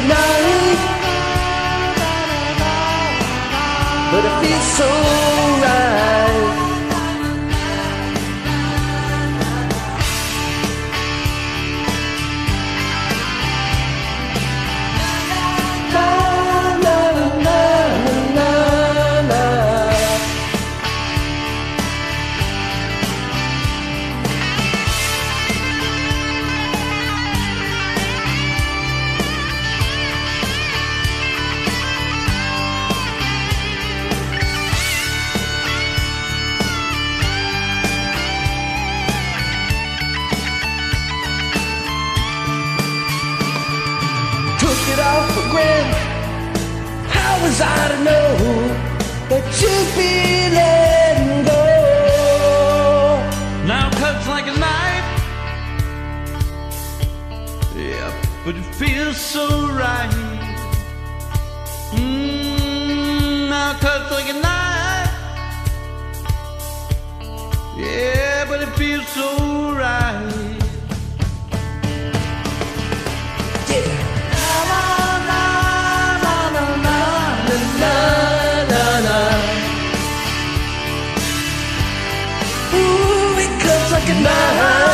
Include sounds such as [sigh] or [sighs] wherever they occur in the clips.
a night, but it feels so so right. Mmm, now cuts like a knife. Yeah, but it feels so right. Ooh, it cuts like a knife.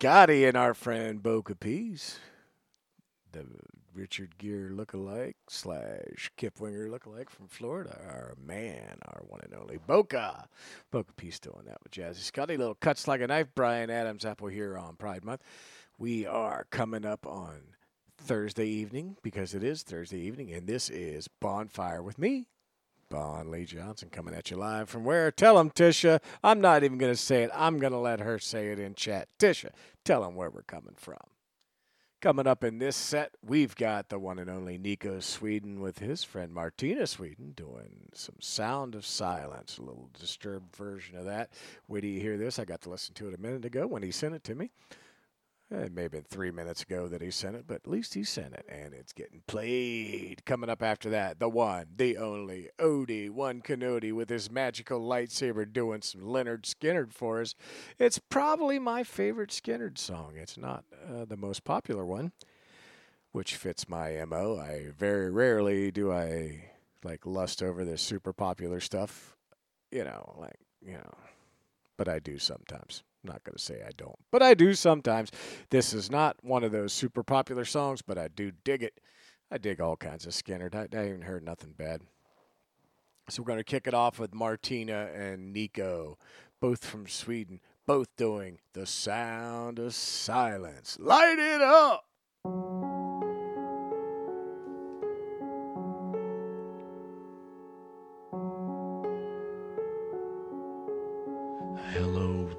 Scotty and our friend Bo Capiz, the Richard Gere lookalike slash Kip Winger lookalike from Florida, our man, our one and only Boca. Bo Capiz doing that with Jazzy Scotty. Little cuts like a knife. Bryan Adams Apple here on Pride Month. We are coming up on Thursday evening because it is Thursday evening, and this is Bonfire with me, Bon Lee Johnson coming at you live from where? Tell him, Tisha. I'm not even going to say it. I'm going to let her say it in chat. Tisha, tell him where we're coming from. Coming up in this set, we've got the one and only Nico Sweden with his friend Martina Sweden doing some Sound of Silence, a little disturbed version of that. Wait till you hear this. I got to listen to it a minute ago when he sent it to me. Eh, It may have been three minutes ago that he sent it, but at least he sent it, and it's getting played. Coming up after that, the one, the only, Odie One Canody with his magical lightsaber doing some Lynyrd Skynyrd for us. It's probably my favorite Skynyrd song. It's not uh, the most popular one, which fits my MO. I very rarely do I like lust over the super popular stuff, you know, like, you know, but I do sometimes. I'm not going to say I don't, but I do sometimes. This is not one of those super popular songs, but I do dig it. I dig all kinds of Skynyrd. I, I haven't heard nothing bad. So we're going to kick it off with Martina and Nico, both from Sweden, both doing the sound of silence. Light it up!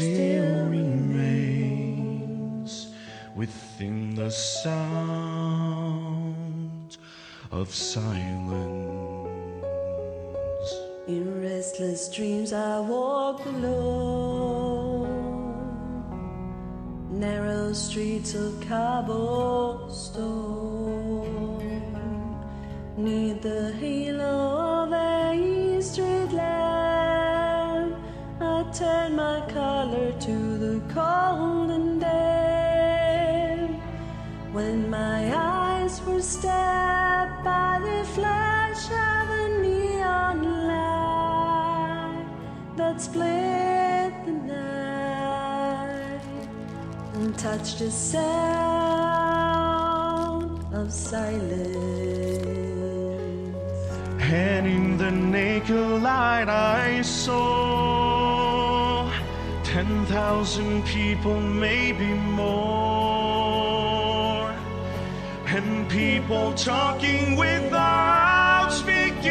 still remains within the sound of silence. In restless dreams, I walk alone. Narrow streets of cobblestone. Neath the halo stabbed by the flash of a neon light that split the night and touched the sound of silence. And in the naked light I saw ten thousand people, maybe more, people talking without speaking,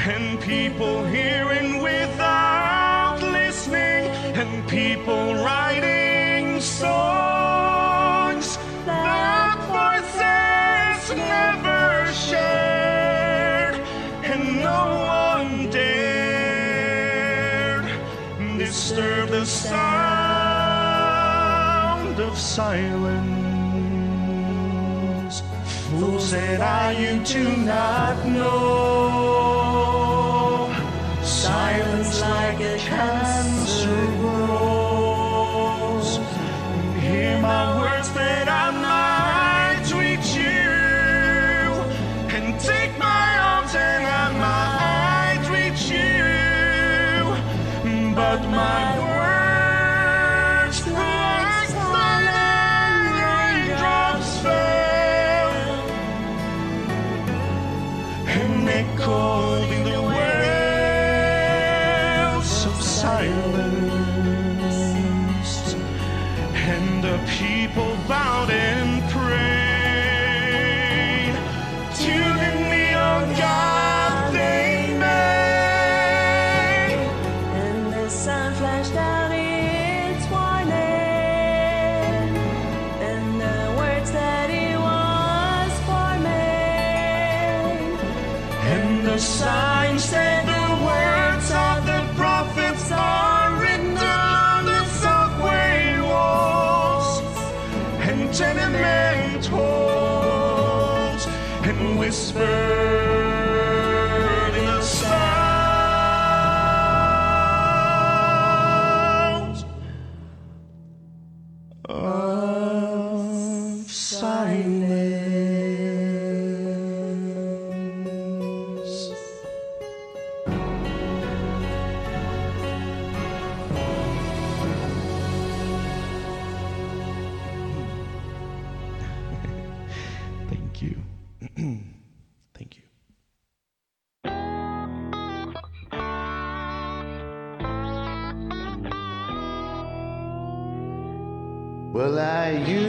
and people hearing without listening, and people writing songs that voices never shared, and no one dared disturb the sound of silence. That I you do not know. Silence like a cancer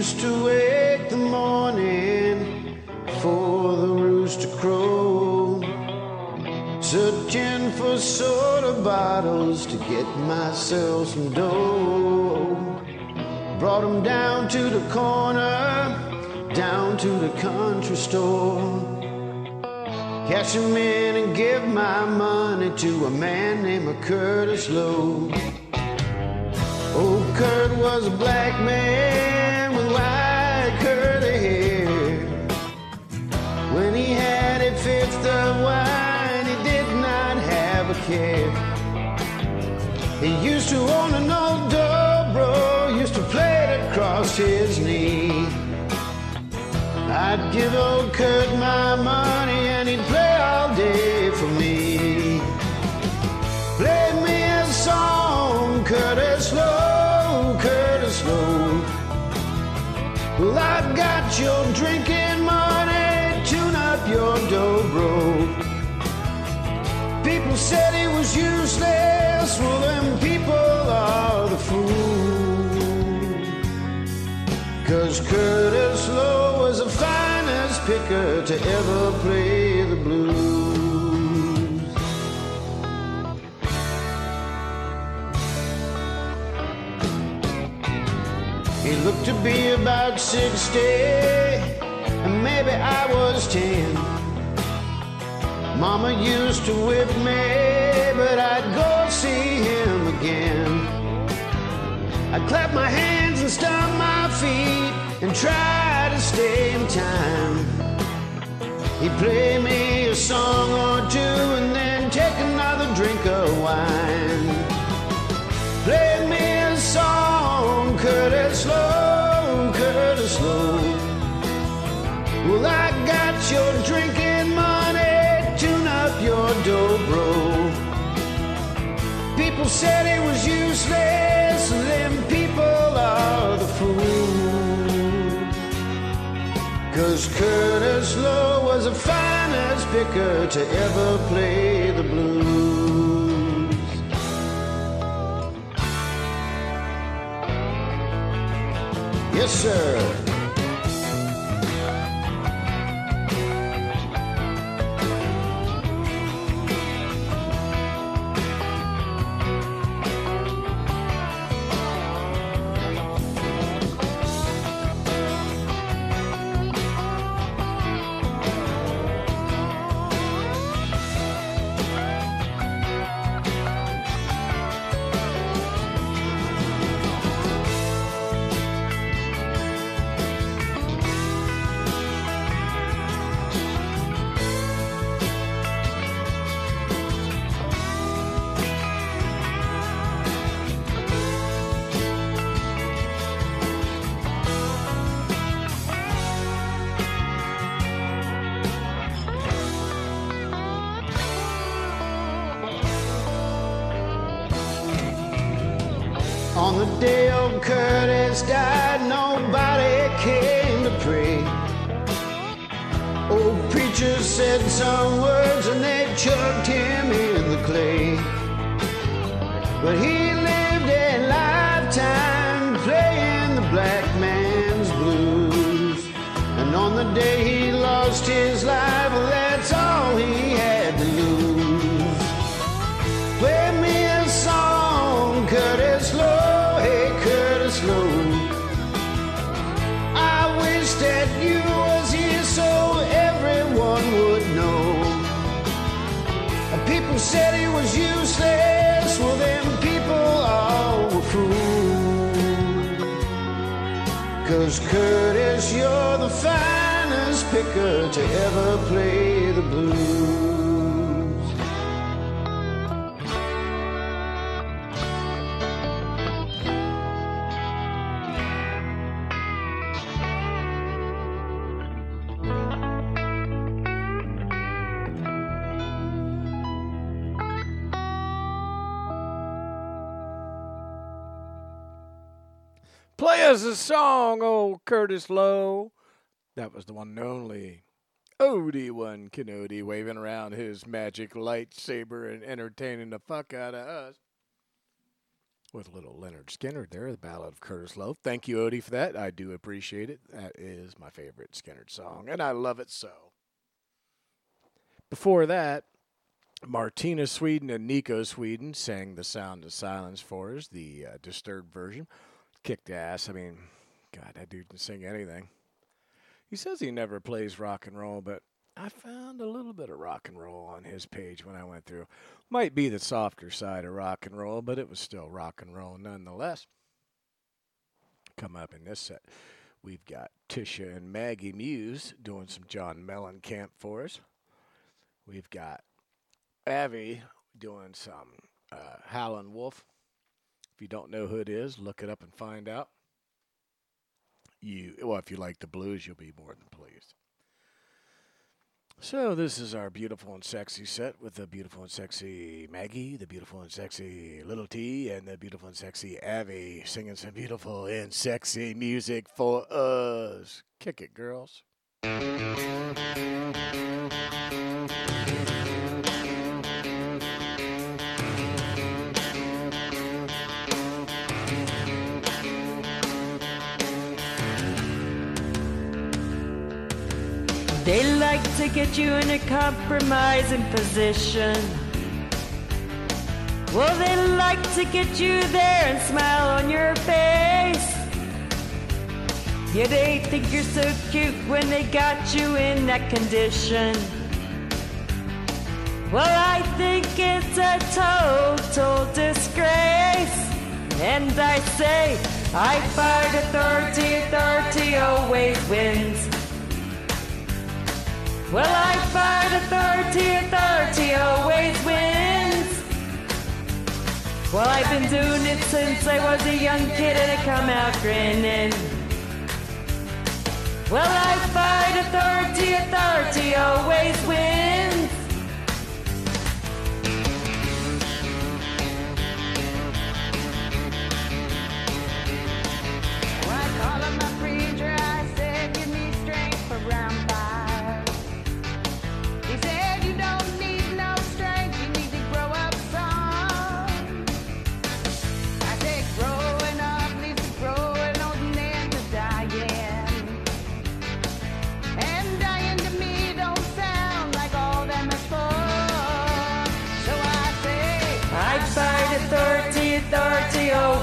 used to wake the morning for the rooster crow, searching for soda bottles to get myself some dough. Brought 'em down to the corner, down to the country store. Cash 'em in and give my money to a man named Curtis Loew. Oh, Kurt was a black man care. He used to own an old dobro, used to play it across his knee. I'd give old Kurt my money and he'd play all day for me. Play me a song, Curtis Loew, Curtis Loew. Well, I've got your drinking Cause Curtis Loew was the finest picker to ever play the blues. He looked to be about 60, and maybe I was was ten. Mama used to whip me, but I'd go see him again. I'd clap my hands and stomp my feet and try to stay in time. He'd play me a song or two and then take another drink of wine. Play me a song, Curtis Slow, Curtis Slow. Well, I got your drinking money, tune up your dobro. People said it was useless, Cause Curtis Loew was the finest picker to ever play the blues. Yes, sir. Curtis died, nobody came to pray. Old preachers said some words and they chucked him in the clay. But he lived a lifetime playing the black man's blues. And on the day he lost his life, said he was useless, well them people all were fools. Cause Curtis, you're the finest picker to ever play the blues. Song, old Curtis Loew. That was the one and only Odie One Kennedy waving around his magic lightsaber and entertaining the fuck out of us. With little Lynyrd Skynyrd there, the Ballad of Curtis Loew. Thank you, Odie, for that. I do appreciate it. That is my favorite Skynyrd song, and I love it so. Before that, Martina Sweden and Nico Sweden sang The Sound of Silence for us, the uh, disturbed version. Kicked ass. I mean, God, that dude can sing anything. He says he never plays rock and roll, but I found a little bit of rock and roll on his page when I went through. Might be the softer side of rock and roll, but it was still rock and roll nonetheless. Come up in this set, we've got Tisha and Maggie Muse doing some John Mellencamp for us. We've got Avi doing some uh, Howlin' Wolf. If you don't know who it is, look it up and find out. You well, if you like the blues, you'll be more than pleased. So this is our beautiful and sexy set with the beautiful and sexy Maggie, the beautiful and sexy Little T, and the beautiful and sexy Abby singing some beautiful and sexy music for us. Kick it, girls. To get you in a compromising position. Well, they like to get you there and smile on your face. Yeah, they think you're so cute when they got you in that condition. Well, I think it's a total disgrace. And I say, I fight authority, authority always wins. Well, I fight authority, authority always wins. Well, I've been doing it since I was a young kid and I come out grinning. Well, I fight authority, authority always wins.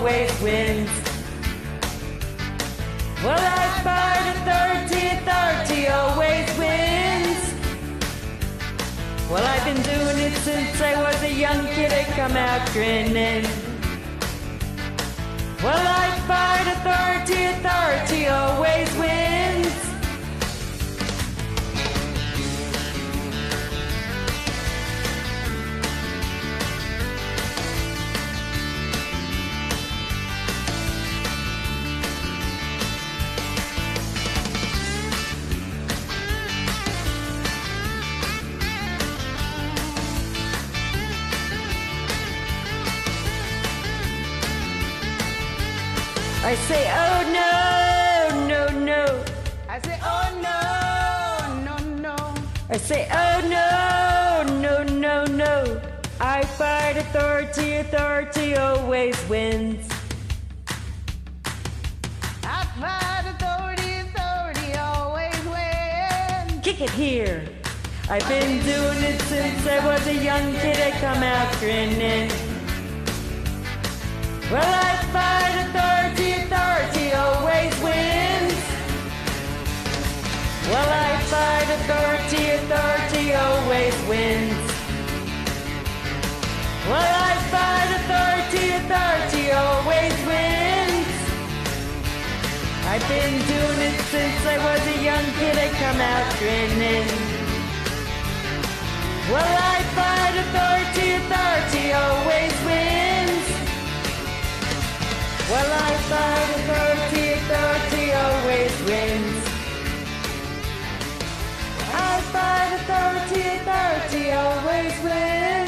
Always wins. Well, I fight authority, authority always wins. Well, I've been doing it since I was a young kid, I come out grinning. Well, I fight authority, authority always wins. Say, oh no, no, no, no. I fight authority, authority always wins. I fight authority, authority always wins. Kick it here. I've been doing it since I was a young kid, I come out grinning. Well, I I fight authority, authority always wins. Well, I fight authority, authority always wins. I've been doing it since I was a young kid, I come out grinning. Well, I fight authority, authority always wins. Well, I fight authority, authority always wins. I authority, authority always wins.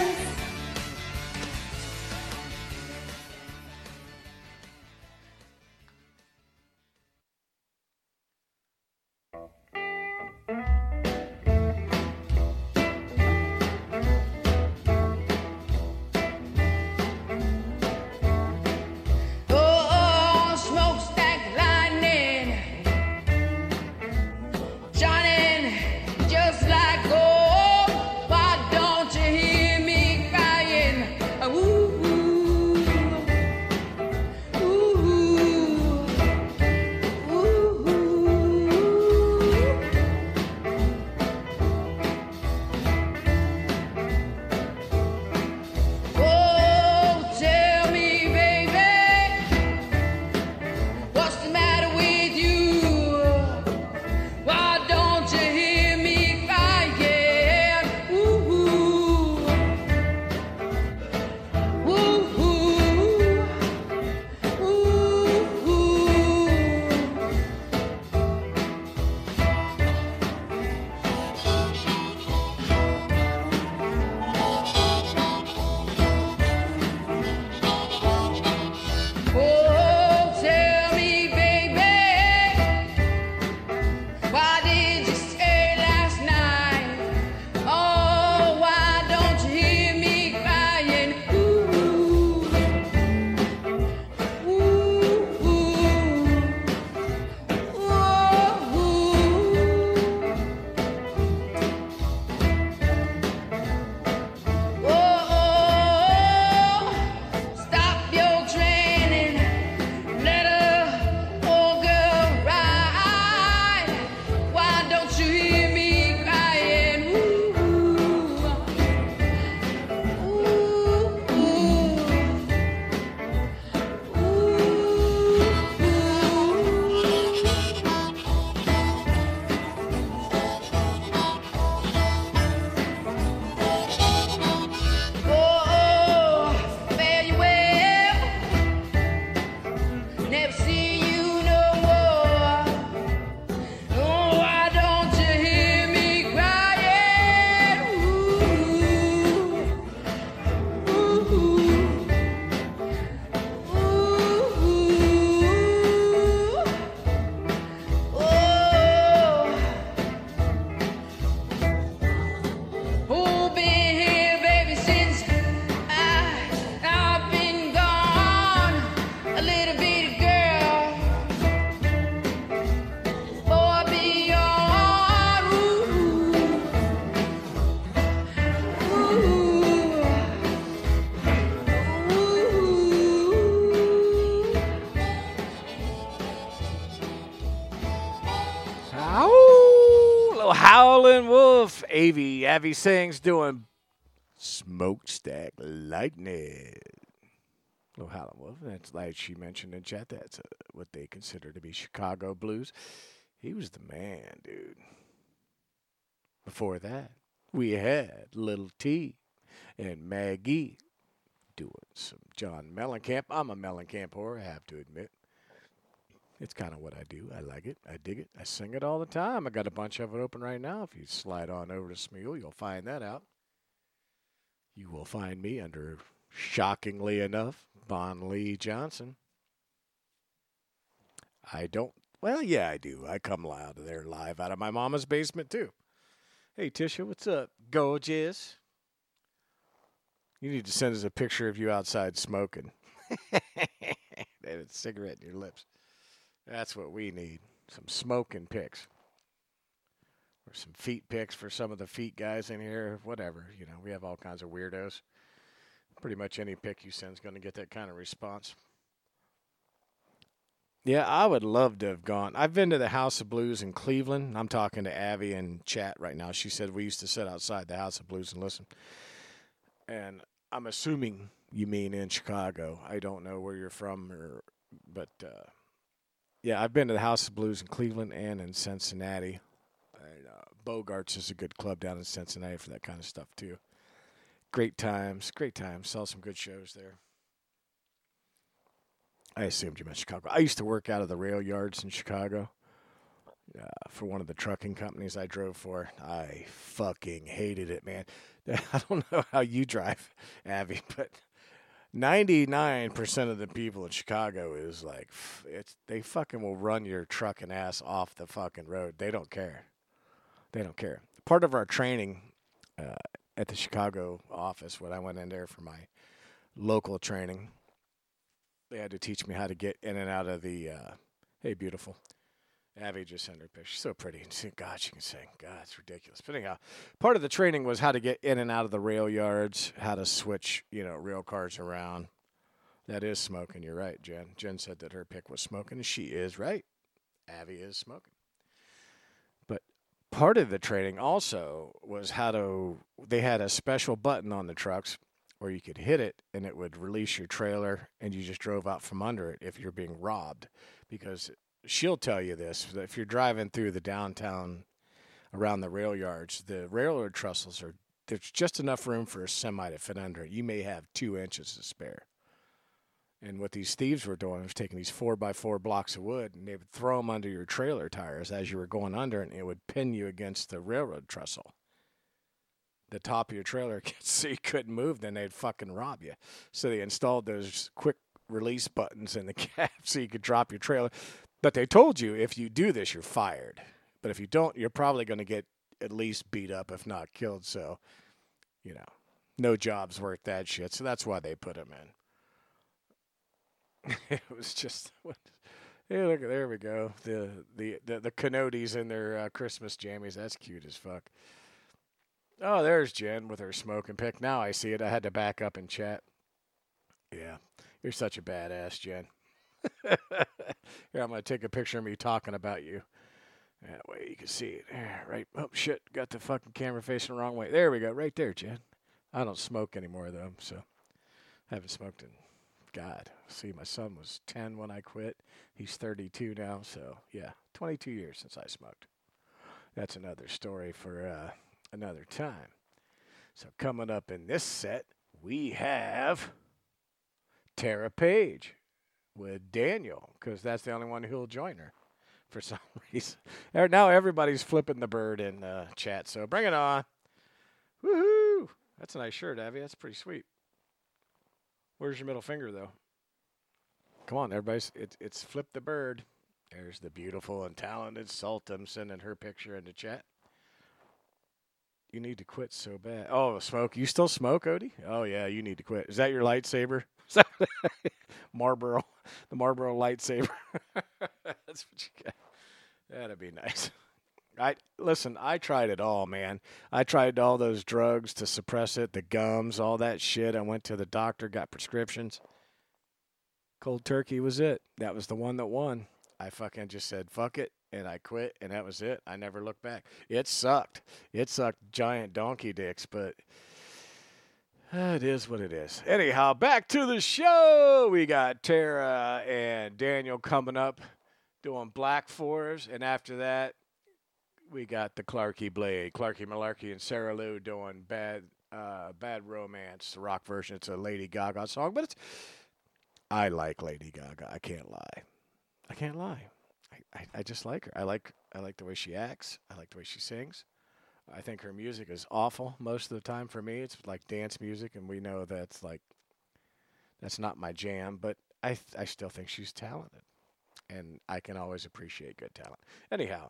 Avi, Avi sings doing Smokestack Lightning. Little Howlin' Wolf. That's like she mentioned in chat. That's uh, what they consider to be Chicago blues. He was the man, dude. Before that, we had Little T and Maggie doing some John Mellencamp. I'm a Mellencamp whore, I have to admit. It's kind of what I do. I like it. I dig it. I sing it all the time. I got a bunch of it open right now. If you slide on over to Smule, you'll find that out. You will find me under, shockingly enough, Bon Lee Johnson. I don't. Well, yeah, I do. I come loud there live out of my mama's basement too. Hey, Tisha, what's up? Gorgeous. You need to send us a picture of you outside smoking. [laughs] and a cigarette in your lips. That's what we need. Some smoking pics. Or some feet pics for some of the feet guys in here. Whatever. You know, we have all kinds of weirdos. Pretty much any pic you send is going to get that kind of response. Yeah, I would love to have gone. I've been to the House of Blues in Cleveland. I'm talking to Abby in chat right now. She said we used to sit outside the House of Blues and listen. And I'm assuming you mean in Chicago. I don't know where you're from, or but uh, yeah, I've been to the House of Blues in Cleveland and in Cincinnati. And, uh, Bogarts is a good club down in Cincinnati for that kind of stuff too. Great times, great times. Saw some good shows there. I assumed you meant Chicago. I used to work out of the rail yards in Chicago uh, for one of the trucking companies I drove for. I fucking hated it, man. [laughs] I don't know how you drive, Abby, but 99% of the people in Chicago is like, it's they fucking will run your truck and ass off the fucking road. They don't care. They don't care. Part of our training uh, at the Chicago office, when I went in there for my local training, they had to teach me how to get in and out of the. Uh, hey, beautiful. Abby just sent her picture. She's so pretty. [laughs] God, she can sing. God, it's ridiculous. But anyhow, part of the training was how to get in and out of the rail yards, how to switch, you know, rail cars around. That is smoking. You're right, Jen. Jen said that her pic was smoking, she is right. Abby is smoking. But part of the training also was how to. They had a special button on the trucks where you could hit it and it would release your trailer, and you just drove out from under it if you're being robbed, because she'll tell you this if you're driving through the downtown around the rail yards, the railroad trestles are there's just enough room for a semi to fit under it. You may have two inches to spare. And what these thieves were doing was taking these four by four blocks of wood and they would throw them under your trailer tires as you were going under and it would pin you against the railroad trestle. The top of your trailer [laughs] so you couldn't move, then they'd fucking rob you. So they installed those quick release buttons in the [laughs] cab so you could drop your trailer. But they told you if you do this, you're fired. But if you don't, you're probably going to get at least beat up, if not killed. So, you know, no jobs worth that shit. So that's why they put him in. [laughs] it was just, [laughs] hey, look, there we go. The the the, the Coyotes in their uh, Christmas jammies. That's cute as fuck. Oh, there's Jen with her smoking pic. Now I see it. I had to back up and chat. Yeah, you're such a badass, Jen. [laughs] Here, I'm going to take a picture of me talking about you. That way you can see it. Right. Oh, shit. Got the fucking camera facing the wrong way. There we go. Right there, Jen. I don't smoke anymore, though, so I haven't smoked in, God. See, my son was 10 when I quit. He's 32 now, so yeah, 22 years since I smoked. That's another story for uh, another time. So, coming up in this set, we have Tara Page with Daniel because that's the only one who'll join her for [laughs] some reason. Er, Now everybody's flipping the bird in uh, chat, so bring it on. Woohoo! That's a nice shirt, Abby. That's pretty sweet. Where's your middle finger, though? Come on, everybody's. It, it's flip the bird. There's the beautiful and talented Sultan sending her picture into chat. You need to quit so bad. Oh, smoke. You still smoke, Odie? Oh, yeah, you need to quit. Is that your lightsaber? [laughs] Marlboro, the Marlboro lightsaber. [laughs] That's what you got. That'd be nice. I listen. I tried it all, man. I tried all those drugs to suppress it, the gums, all that shit. I went to the doctor, got prescriptions. Cold turkey was it. That was the one that won. I fucking just said fuck it, and I quit, and that was it. I never looked back. It sucked. It sucked giant donkey dicks, but it is what it is. Anyhow, back to the show. We got Tara and Daniel coming up doing Black Fours, and after that, we got the Clarky Blade, Clarky Malarkey, and Sarah Lou doing Bad uh, Bad Romance, the rock version. It's a Lady Gaga song, but it's I like Lady Gaga. I can't lie. I can't lie. I, I, I just like her. I like I like the way she acts. I like the way she sings. I think her music is awful most of the time for me. It's like dance music, and we know that's like that's not my jam. But I th- I still think she's talented, and I can always appreciate good talent. Anyhow,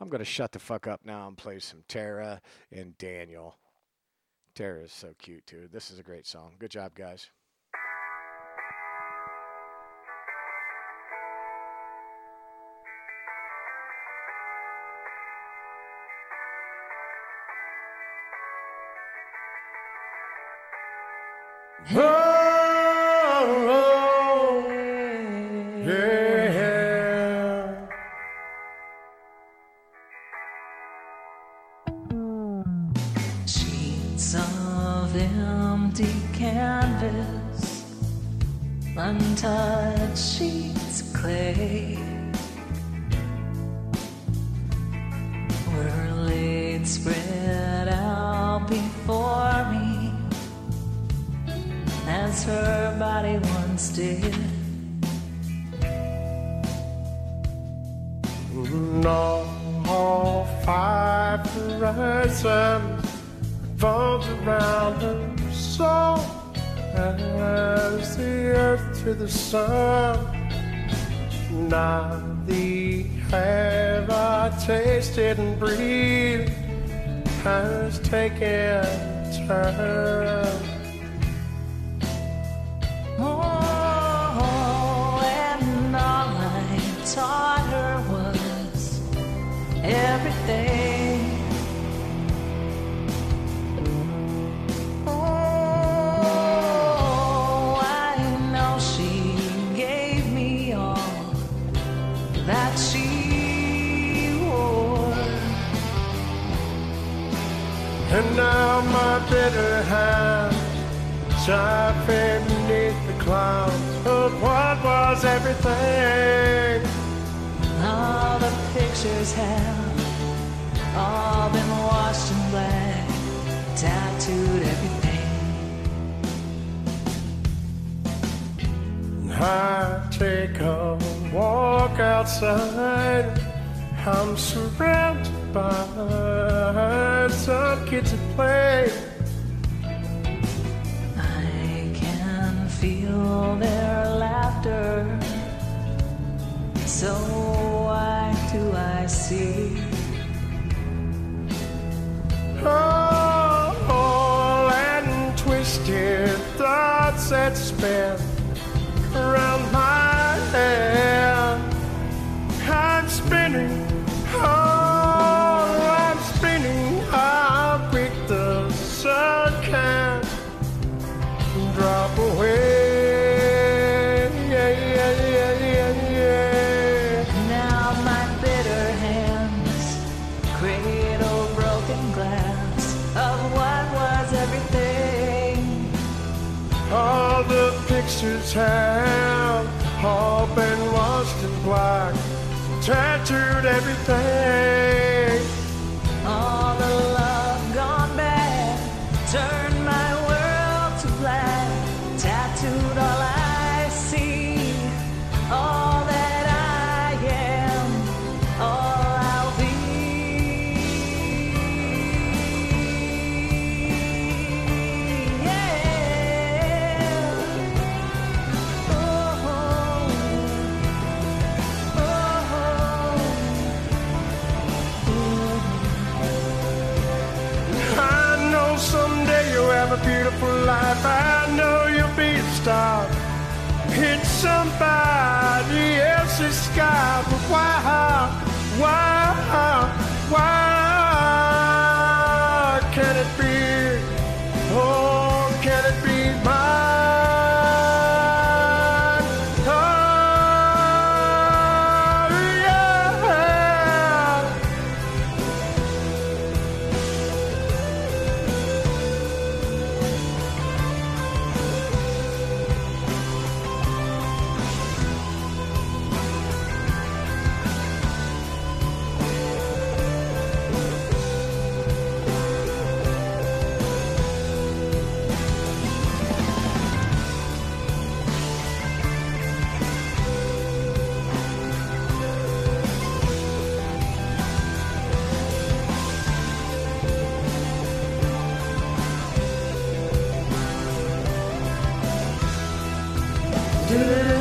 I'm gonna shut the fuck up now and play some Tara and Daniel. Tara is so cute too. This is a great song. Good job, guys. Oh, as her body once did. No five horizon revolves around her soul as the earth to the sun. Neither have I tasted and breathed has taken turn. And now my bitter hand Sharpened beneath the clouds. Of what was everything. All the pictures have all been washed in black, tattooed everything. I take a walk outside. I'm surrounded by some kids at play. I can feel their laughter. So do I see? All and twisted thoughts that spin around do.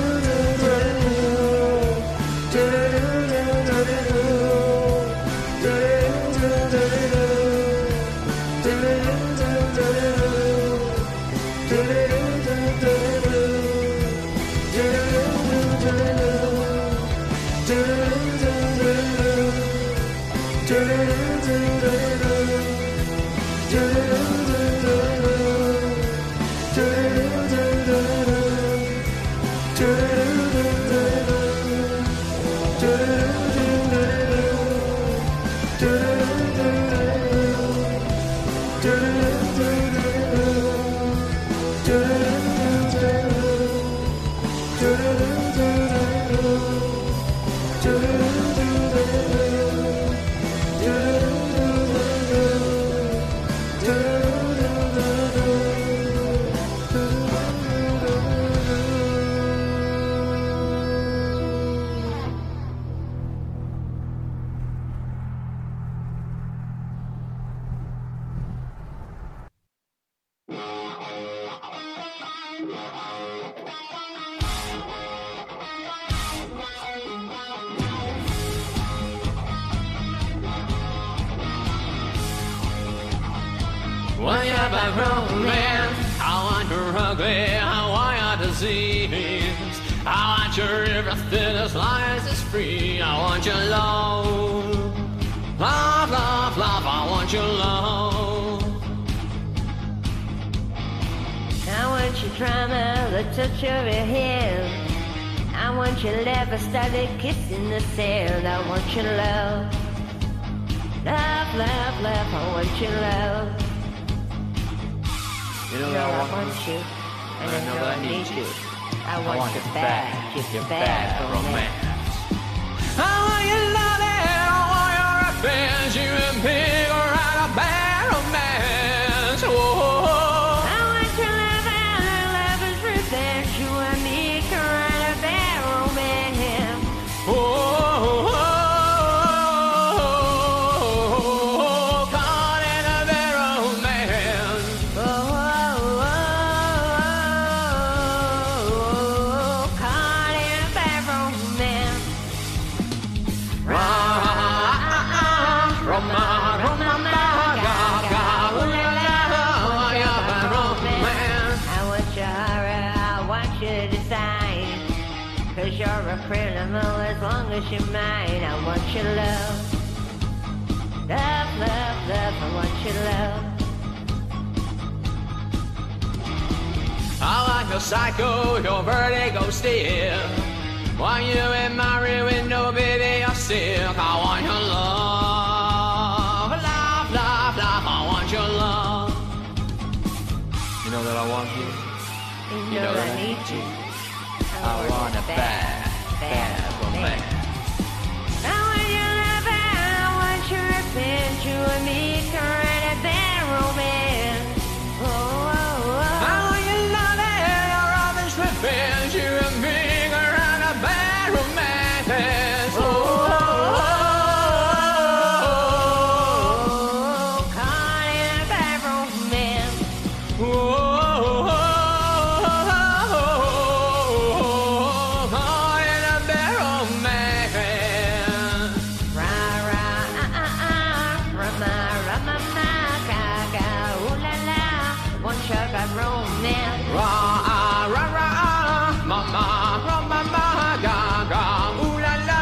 sugar romance. Rah, ah, rah, rah, mama, rah, mama, ga, ga, ooh la la,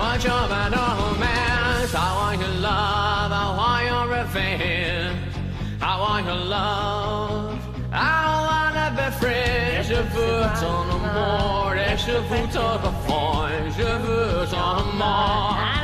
much of an romance. I want your love, I want your revenge. I want your love, I don't wanna be free. Je veux ton amour, et je veux ton enfant, je veux ton amour.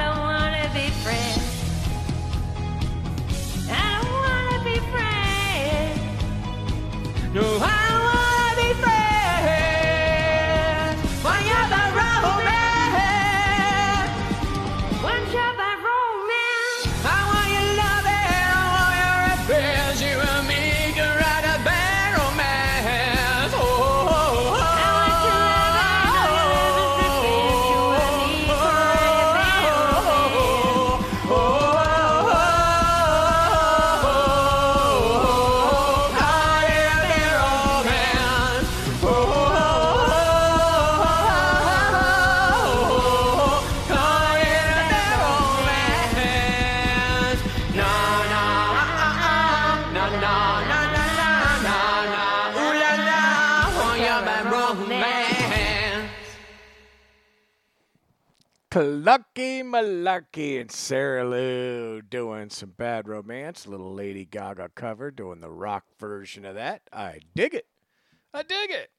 Clucky Malarkey and Sarah Lou doing some bad romance. Little Lady Gaga cover doing the rock version of that. I dig it. I dig it.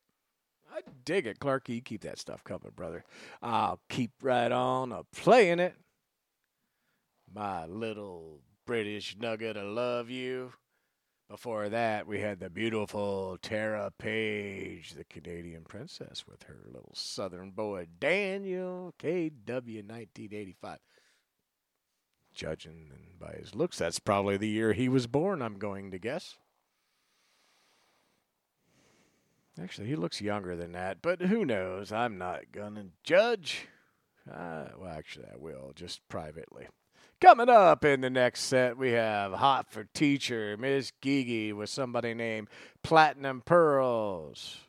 I dig it. Clarky, you keep that stuff coming, brother. I'll keep right on uh, playing it. My little British nugget, I love you. Before that, we had the beautiful Tara Page, the Canadian princess, with her little southern boy Daniel, KW 1985. Judging by his looks, that's probably the year he was born, I'm going to guess. Actually, he looks younger than that, but who knows? I'm not going to judge. Uh, well, actually, I will, just privately. Coming up in the next set, we have Hot for Teacher, Miss Gigi with somebody named Platinum Pearls.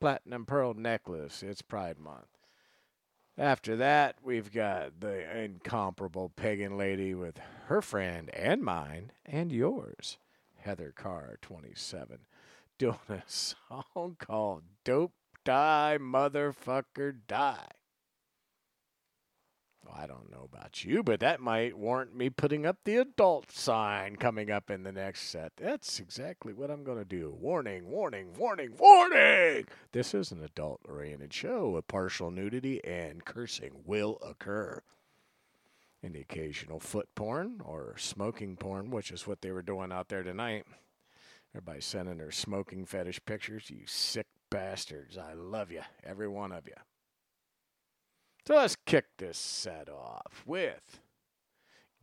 Platinum Pearl Necklace. It's Pride Month. After that, we've got the incomparable pagan lady with her friend and mine and yours, Heather Carr, 27, doing a [laughs] song called Dope Die Motherfucker Die. Well, I don't know about you, but that might warrant me putting up the adult sign coming up in the next set. That's exactly what I'm going to do. Warning, warning, warning, warning! This is an adult oriented show. A partial nudity and cursing will occur. And the occasional foot porn or smoking porn, which is what they were doing out there tonight. Everybody sending their smoking fetish pictures. You sick bastards. I love you, every one of you. So let's kick this set off with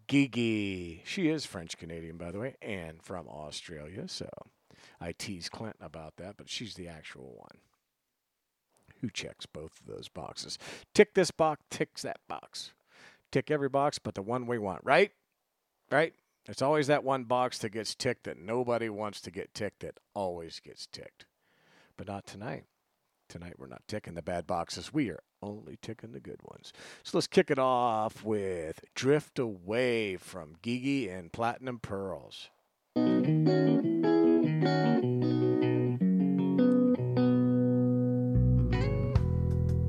Gigi. She is French Canadian, by the way, and from Australia. So I tease Clinton about that, but she's the actual one who checks both of those boxes. Tick this box, ticks that box. Tick every box but the one we want, right? Right? It's always that one box that gets ticked that nobody wants to get ticked that always gets ticked. But not tonight. Tonight we're not ticking the bad boxes. We are only ticking the good ones. So let's kick it off with Drift Away from Gigi and Platinum Pearls.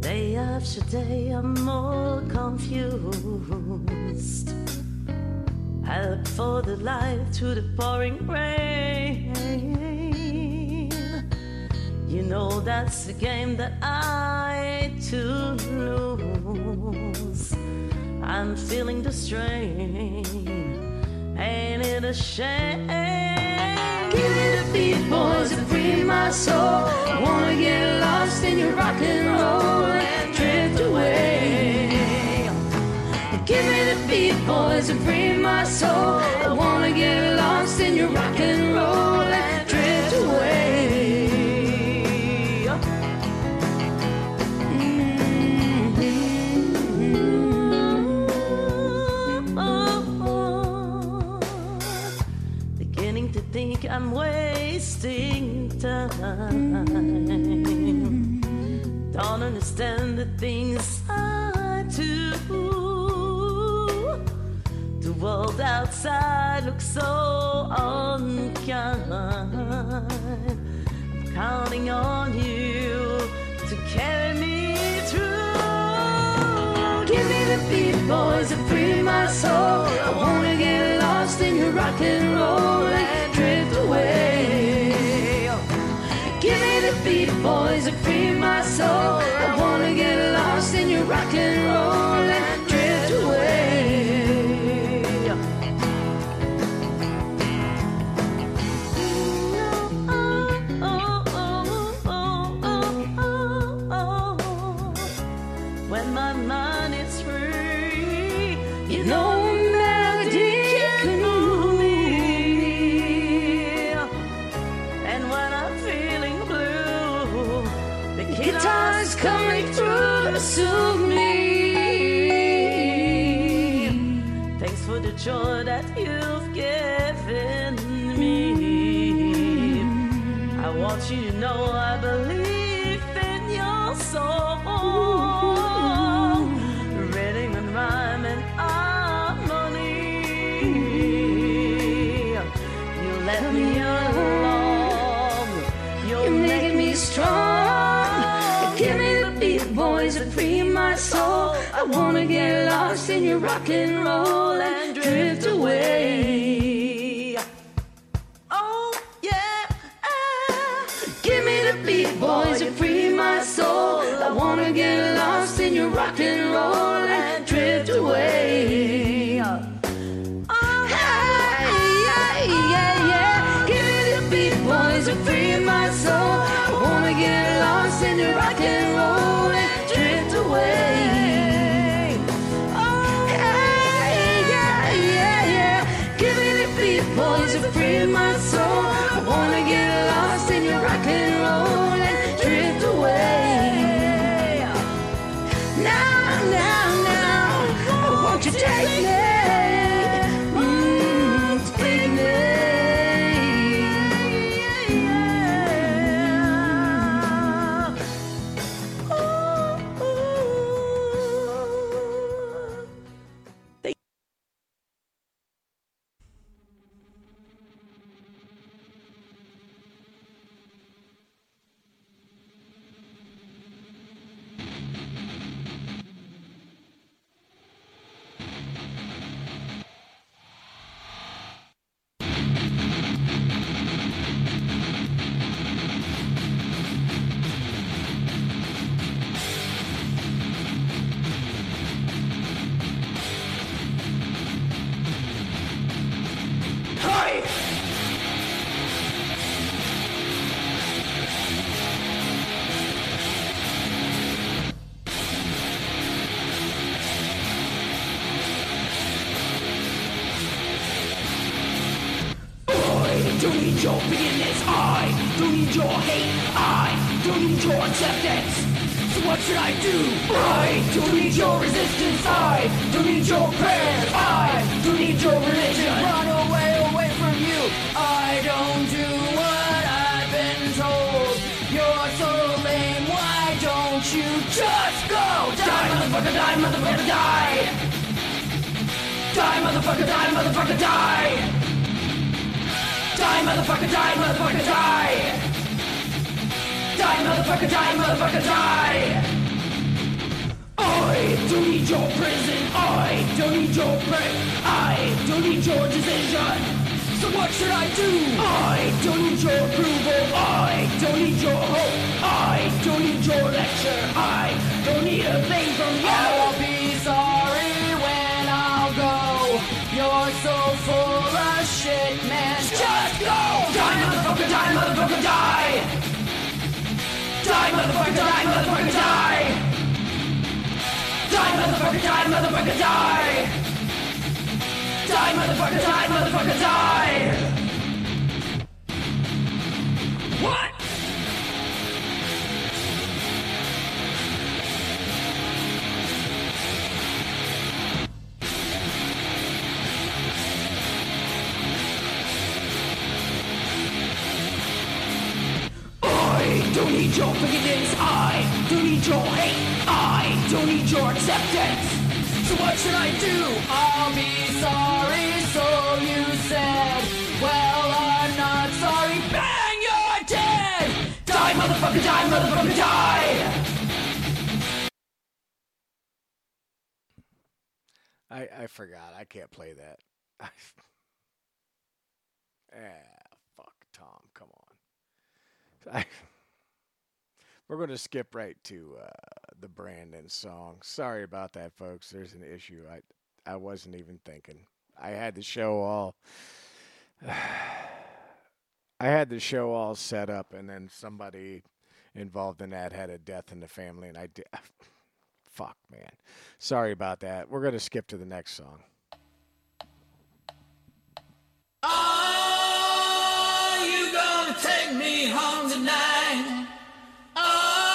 Day after day, I'm more confused. Look for the light through the pouring rain. That's the game that I too lose. I'm feeling the strain. Ain't it a shame? Give me the beat, boys, and free my soul. I wanna get lost in your rock and roll and drift away. Give me the beat, boys, and free my soul. I wanna get lost in your rock and the things I do. The world outside looks so unkind. I'm counting on you to carry me through. Give me the beat, boys, and free my soul. I wanna get lost in your rock and roll and drift away. Give me the beat, boys, and free my soul. Rock and roll lost in your rock and roll need your forgiveness. I don't need your hate. I don't need your acceptance. So what should I do? I don't need your resistance. I don't need your prayers. I don't need your religion. Run away, away from you. I don't do what I've been told. You're so lame. Why don't you just go? Die, motherfucker, die, motherfucker, die. Die, motherfucker, die, motherfucker, die. Die, motherfucker, die, motherfucker, die! Die, motherfucker, die, motherfucker, die! I don't need your prison, I don't need your break, I don't need your decision. So what should I do? I don't need your approval, I don't need your hope, I don't need your lecture, I don't need a thing from you. I'll be sorry when I'll go. You're so full motherfucker, die! Die, motherfucker, die, motherfucker, die! Die, motherfucker, die, motherfucker, die! Die, motherfucker, die, motherfucker, die! What? Don't need your forgiveness. I don't need your hate. I don't need your acceptance. So what should I do? I'll be sorry, so you said. Well, I'm not sorry. Bang, you're dead. Die, motherfucker, die, motherfucker, die. I, I forgot. I can't play that. [laughs] ah, fuck, Tom. Come on. [laughs] I, we're going to skip right to uh, the Brandon song. Sorry about that, folks. There's an issue. I I wasn't even thinking. I had the show all. [sighs] I had the show all set up, and then somebody involved in that had a death in the family, and I did. [laughs] Fuck, man. Sorry about that. We're going to skip to the next song. Are you gonna take me home tonight? Oh,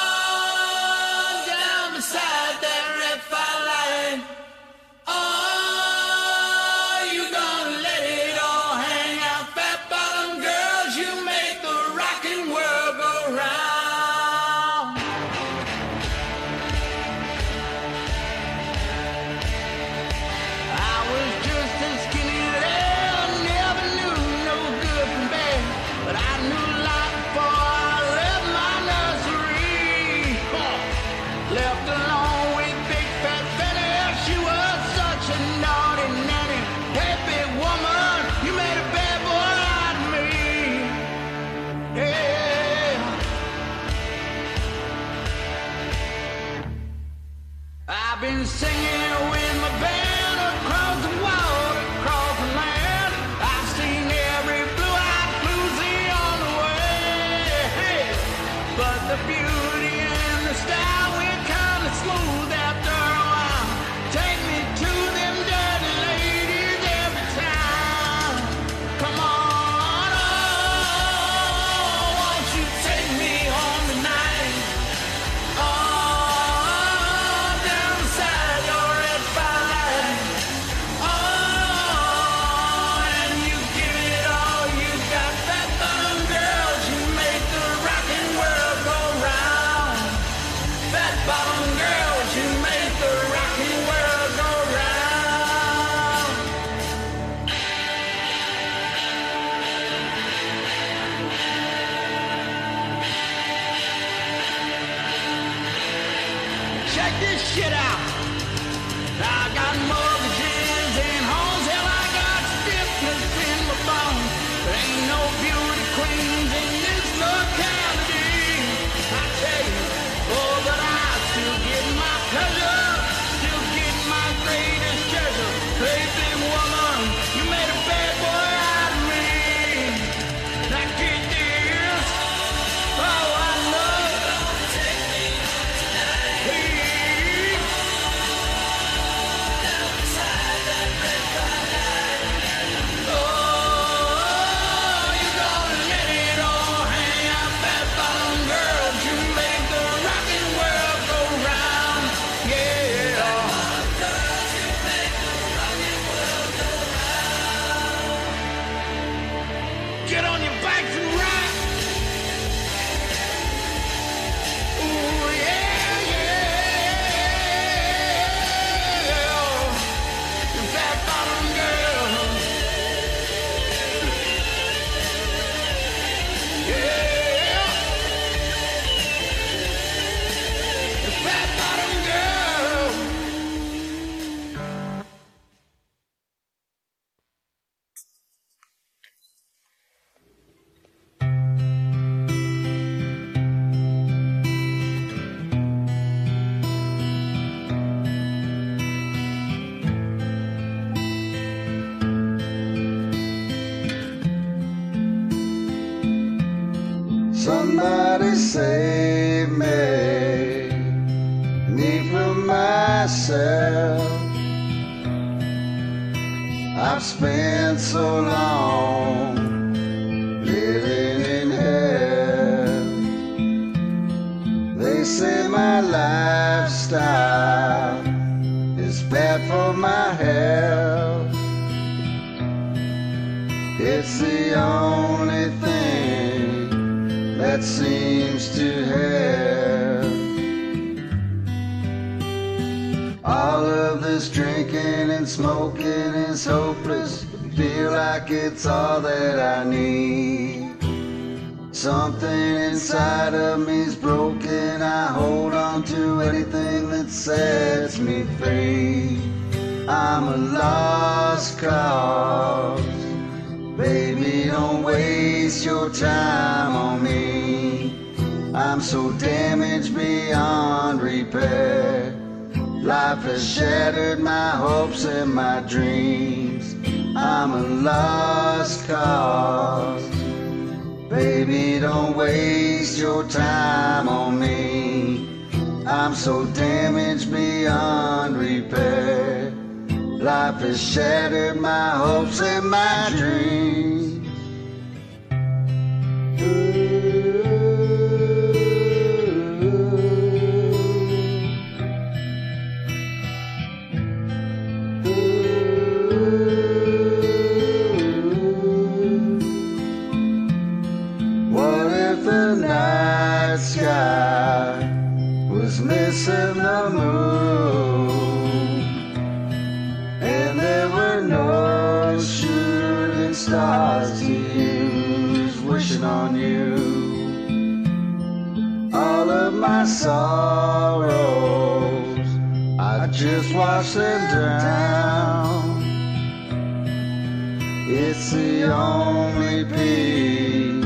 It's the only peace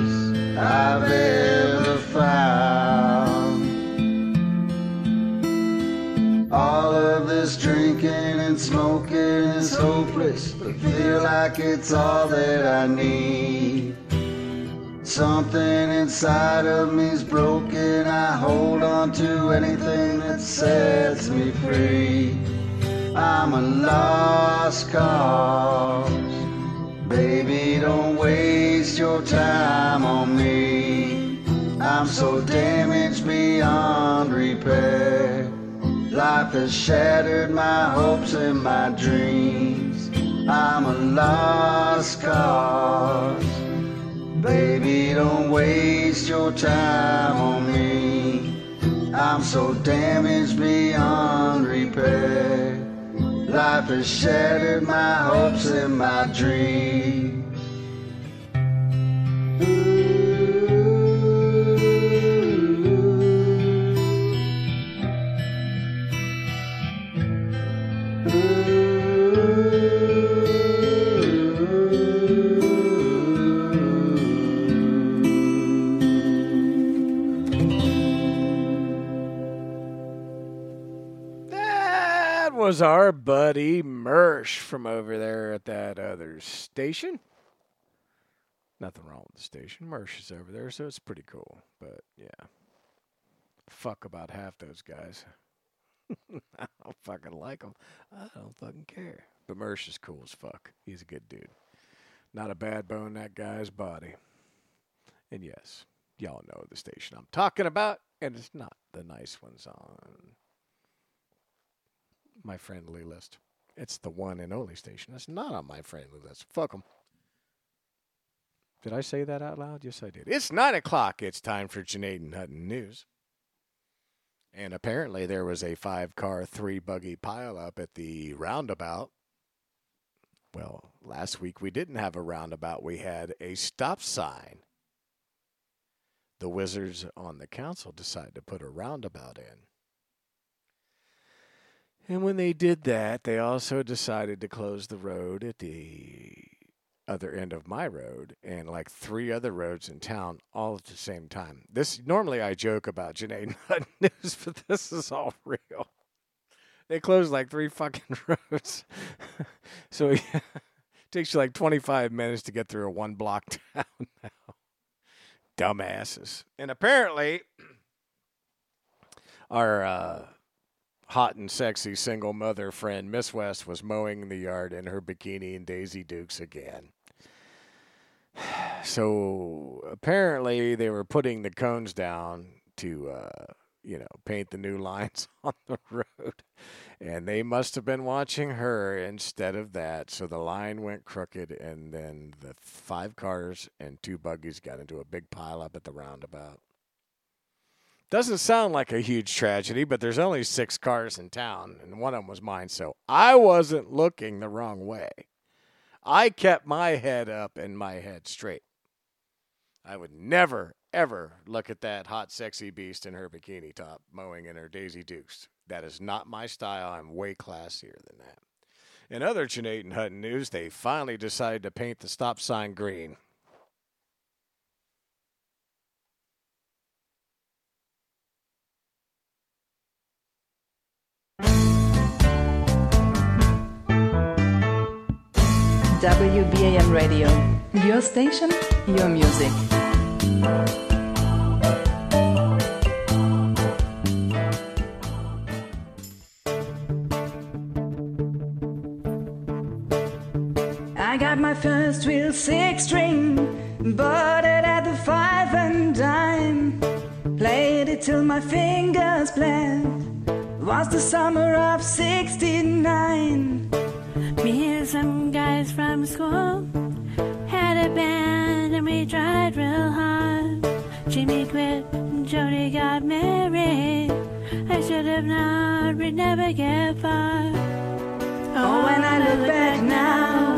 I've ever found. All of this drinking and smoking is hopeless, but feel like it's all that I need. Something inside of me's broken. I hold on to anything that sets me free. I'm a lost cause. Baby, don't waste your time on me. I'm so damaged beyond repair. Life has shattered my hopes and my dreams. I'm a lost cause. Baby, don't waste your time on me. I'm so damaged beyond repair. Life has shattered my hopes and my dreams. Ooh. Was our buddy Mersh from over there at that other station. Nothing wrong with the station. Mersh is over there, so it's pretty cool. But yeah, fuck about half those guys. [laughs] I don't fucking like them. I don't fucking care. But Mersh is cool as fuck. He's a good dude. Not a bad bone that guy's body. And yes, y'all know the station I'm talking about, and it's not the nice ones on my friendly list. It's the one and only station that's not on my friendly list. Fuck them. Did I say that out loud? Yes, I did. It's nine o'clock. It's time for Junaid and Hutton News. And apparently, there was a five car, three buggy pileup at the roundabout. Well, last week we didn't have a roundabout, we had a stop sign. The wizards on the council decided to put a roundabout in. And when they did that, they also decided to close the road at the other end of my road and like three other roads in town all at the same time. This normally I joke about Janae [laughs] Nut News, but this is all real. They closed like three fucking [laughs] roads. so yeah, it takes you like 25 minutes to get through a one block [laughs] town now. Dumbasses. And apparently, [clears throat] our uh, hot and sexy single mother friend, Miss West, was mowing the yard in her bikini and Daisy Dukes again. So apparently, they were putting the cones down to, uh, you know, paint the new [laughs] lines on the road. And they must have been watching her instead of that. So the line went crooked, and then the five cars and two buggies got into a big pile up at the roundabout. Doesn't sound like a huge tragedy, but there's only six cars in town, and one of them was mine, so I wasn't looking the wrong way. I kept my head up and my head straight. I would never, ever look at that hot, sexy beast in her bikini top mowing in her Daisy Dukes. That is not my style. I'm way classier than that. In other Junaid and Hutton news, they finally decided to paint the stop sign green. WBAM Radio. Your station, your music. I got my first real six string, bought it at the five and dime. Played it till my fingers bled. Was the summer of 69. Me and some guys from school had a band and we tried real hard. Jimmy quit and Jody got married. I should have known we'd never get far. Oh, when I look back now,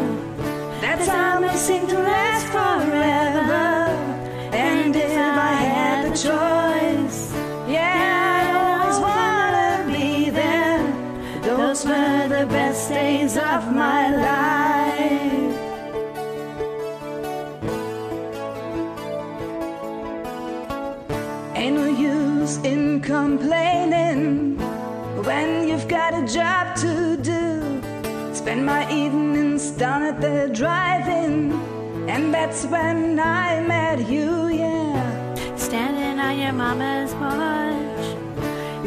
that time may seem to last forever. And if I had the choice, Those were the best days of my life. Ain't no use in complaining when you've got a job to do. Spend my evenings down at the drive-in, and that's when I met you, yeah. Standing on your mama's porch,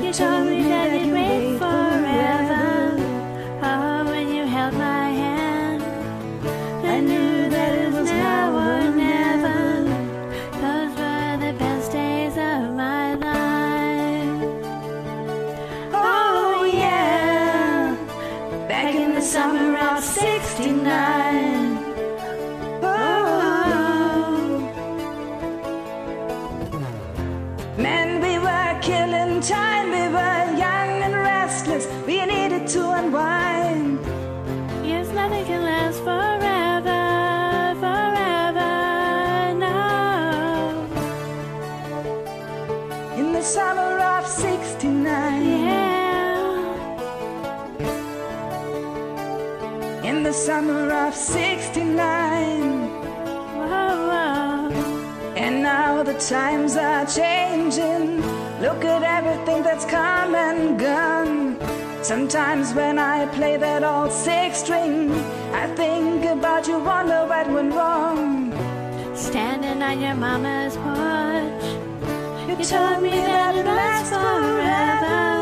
you told me that you'd wait forever. Oh, summer of '69. Whoa, whoa. And now the times are changing. Look at everything that's come and gone. Sometimes when I play that old six string, I think about you, wonder what went wrong. Standing on your mama's porch. You told me that it lasts forever.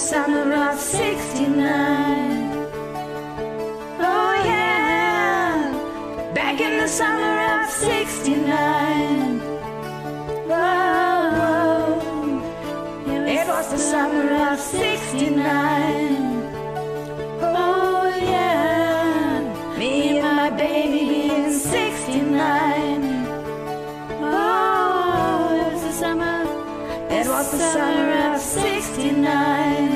Summer of 69. Oh, yeah. Back in the summer of 69. Oh, it was the summer of 69. Oh, yeah. Me and my baby being 69. Oh, it was the summer. It was the summer of 69.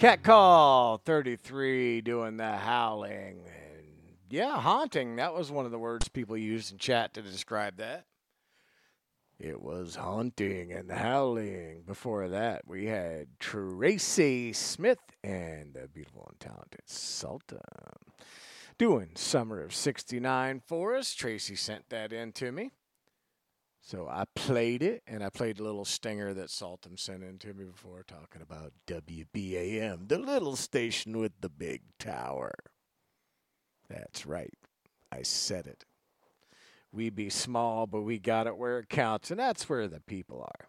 Cat Call 33 doing the howling. And yeah, haunting. That was one of the words people used in chat to describe that. It was haunting and howling. Before that, we had Tracy Smith and the beautiful and talented Sultan doing Summer of 69 for us. Tracy sent that in to me. So I played it, and I played a little stinger that Saltum sent in to me before, talking about WBAM, the little station with the big tower. That's right. I said it. We be small, but we got it where it counts, and that's where the people are.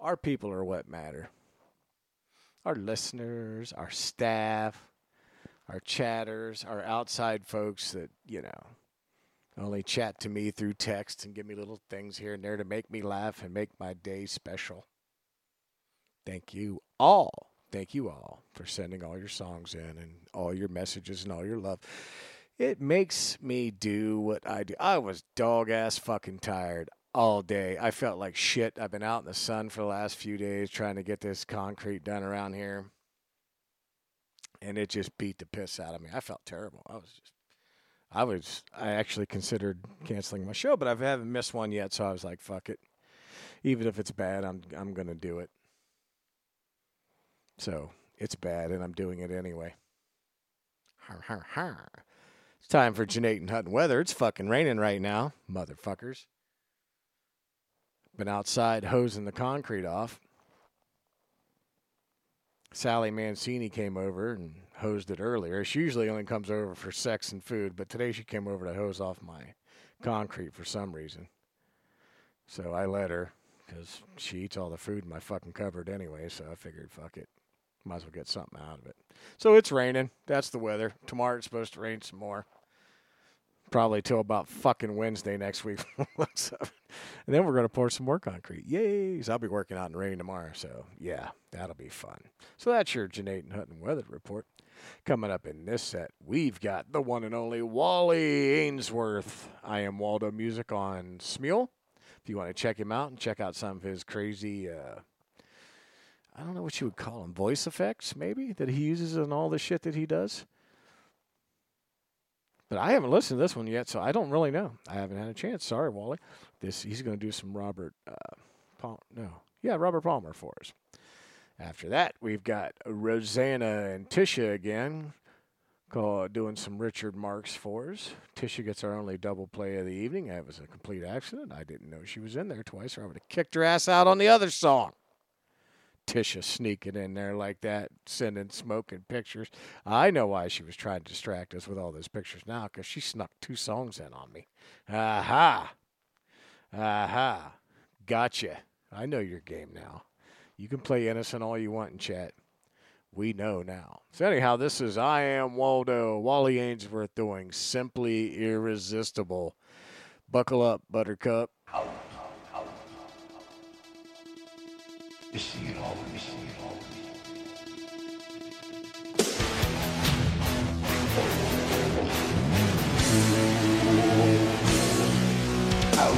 Our people are what matter. Our listeners, our staff, our chatters, our outside folks that, you know, only chat to me through text and give me little things here and there to make me laugh and make my day special. Thank you all. Thank you all for sending all your songs in and all your messages and all your love. It makes me do what I do. I was dog ass fucking tired all day. I felt like shit. I've been out in the sun for the last few days trying to get this concrete done around here. And it just beat the piss out of me. I felt terrible. I was just I was I actually considered canceling my show, but I haven't missed one yet, so I was like, fuck it. Even if it's bad, I'm I'm gonna do it. So it's bad and I'm doing it anyway. Har har har. It's time for Janate and Hutton weather. It's fucking raining right now, motherfuckers. Been outside hosing the concrete off. Sally Mancini came over and hosed it earlier. She usually only comes over for sex and food, but today she came over to hose off my concrete for some reason. So I let her because she eats all the food in my fucking cupboard anyway. So I figured, fuck it, might as well get something out of it. So it's raining. That's the weather. Tomorrow it's supposed to rain some more. Probably till about fucking Wednesday next week. [laughs] And then we're going to pour some more concrete. Yay! So I'll be working out in rain tomorrow. So yeah, that'll be fun. So that's your Janate and Hutton weather report. Coming up in this set, we've got the one and only Wally Ainsworth. I am Waldo Music on Smule. If you want to check him out and check out some of his crazy, uh, I don't know what you would call them, voice effects maybe that he uses in all the shit that he does. But I haven't listened to this one yet, so I don't really know. I haven't had a chance. Sorry, Wally. This he's going to do some Robert. Uh, Palmer. No, yeah, Robert Palmer for us. After that, we've got Rosanna and Tisha again, call, doing some Richard Marx for us. Tisha gets our only double play of the evening. That was a complete accident. I didn't know she was in there twice, or I would have kicked her ass out on the other song. Tisha sneaking in there like that, sending smoke and pictures. I know why she was trying to distract us with all those pictures now, because she snuck two songs in on me. Aha! Aha! Gotcha. I know your game now. You can play innocent all you want in chat. We know now. So anyhow, this is I am Waldo, Wally Ainsworth doing Simply Irresistible. Buckle up, Buttercup.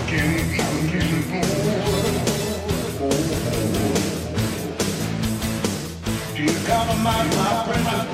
Can it be Do you compromise my principle?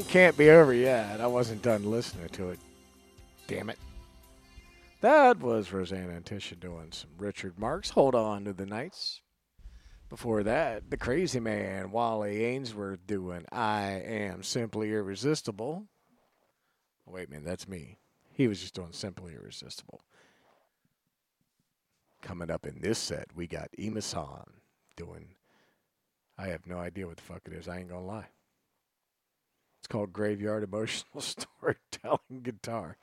song can't be over yet. I wasn't done listening to it. Damn it. That was Rosanna and Tisha doing some Richard Marx. Hold on to the nights. Before that, the crazy man, Wally Ainsworth, doing I Am Simply Irresistible. Wait a minute, that's me. He was just doing Simply Irresistible. Coming up in this set, we got Emasan doing. I have no idea what the fuck it is. I ain't gonna lie. It's called Graveyard Emotional [laughs] Storytelling Guitar.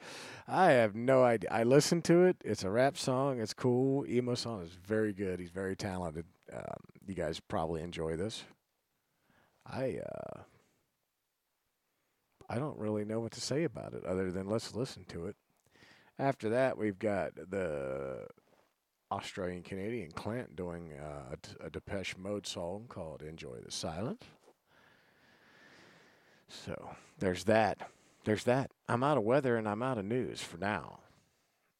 I have no idea. I listened to it. It's a rap song. It's cool. Emo song is very good. He's very talented. Um, you guys probably enjoy this. I uh, I don't really know what to say about it other than let's listen to it. After that, we've got the Australian Canadian Clint doing uh, a Depeche Mode song called "Enjoy the Silence." So there's that. There's that. I'm out of weather and I'm out of news for now.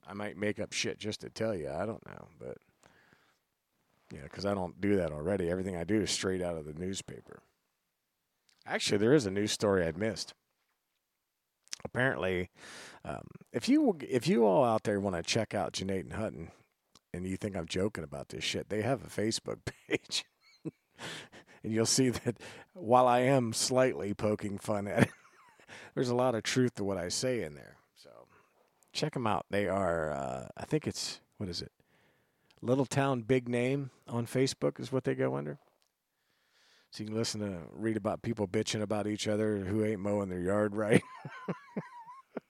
I might make up shit just to tell you. I don't know, but yeah, because I don't do that already. Everything I do is straight out of the newspaper. Actually, there is a news story I'd missed. Apparently, um, if you if you all out there want to check out Janae and Hutton, and you think I'm joking about this shit, they have a Facebook [laughs] page. [laughs] and you'll see that while I am slightly poking fun at it, [laughs] there's a lot of truth to what I say in there. So check them out. They are, uh, I think it's, what is it? Little Town Big Name on Facebook is what they go under. So you can listen to, read about people bitching about each other who ain't mowing their yard right.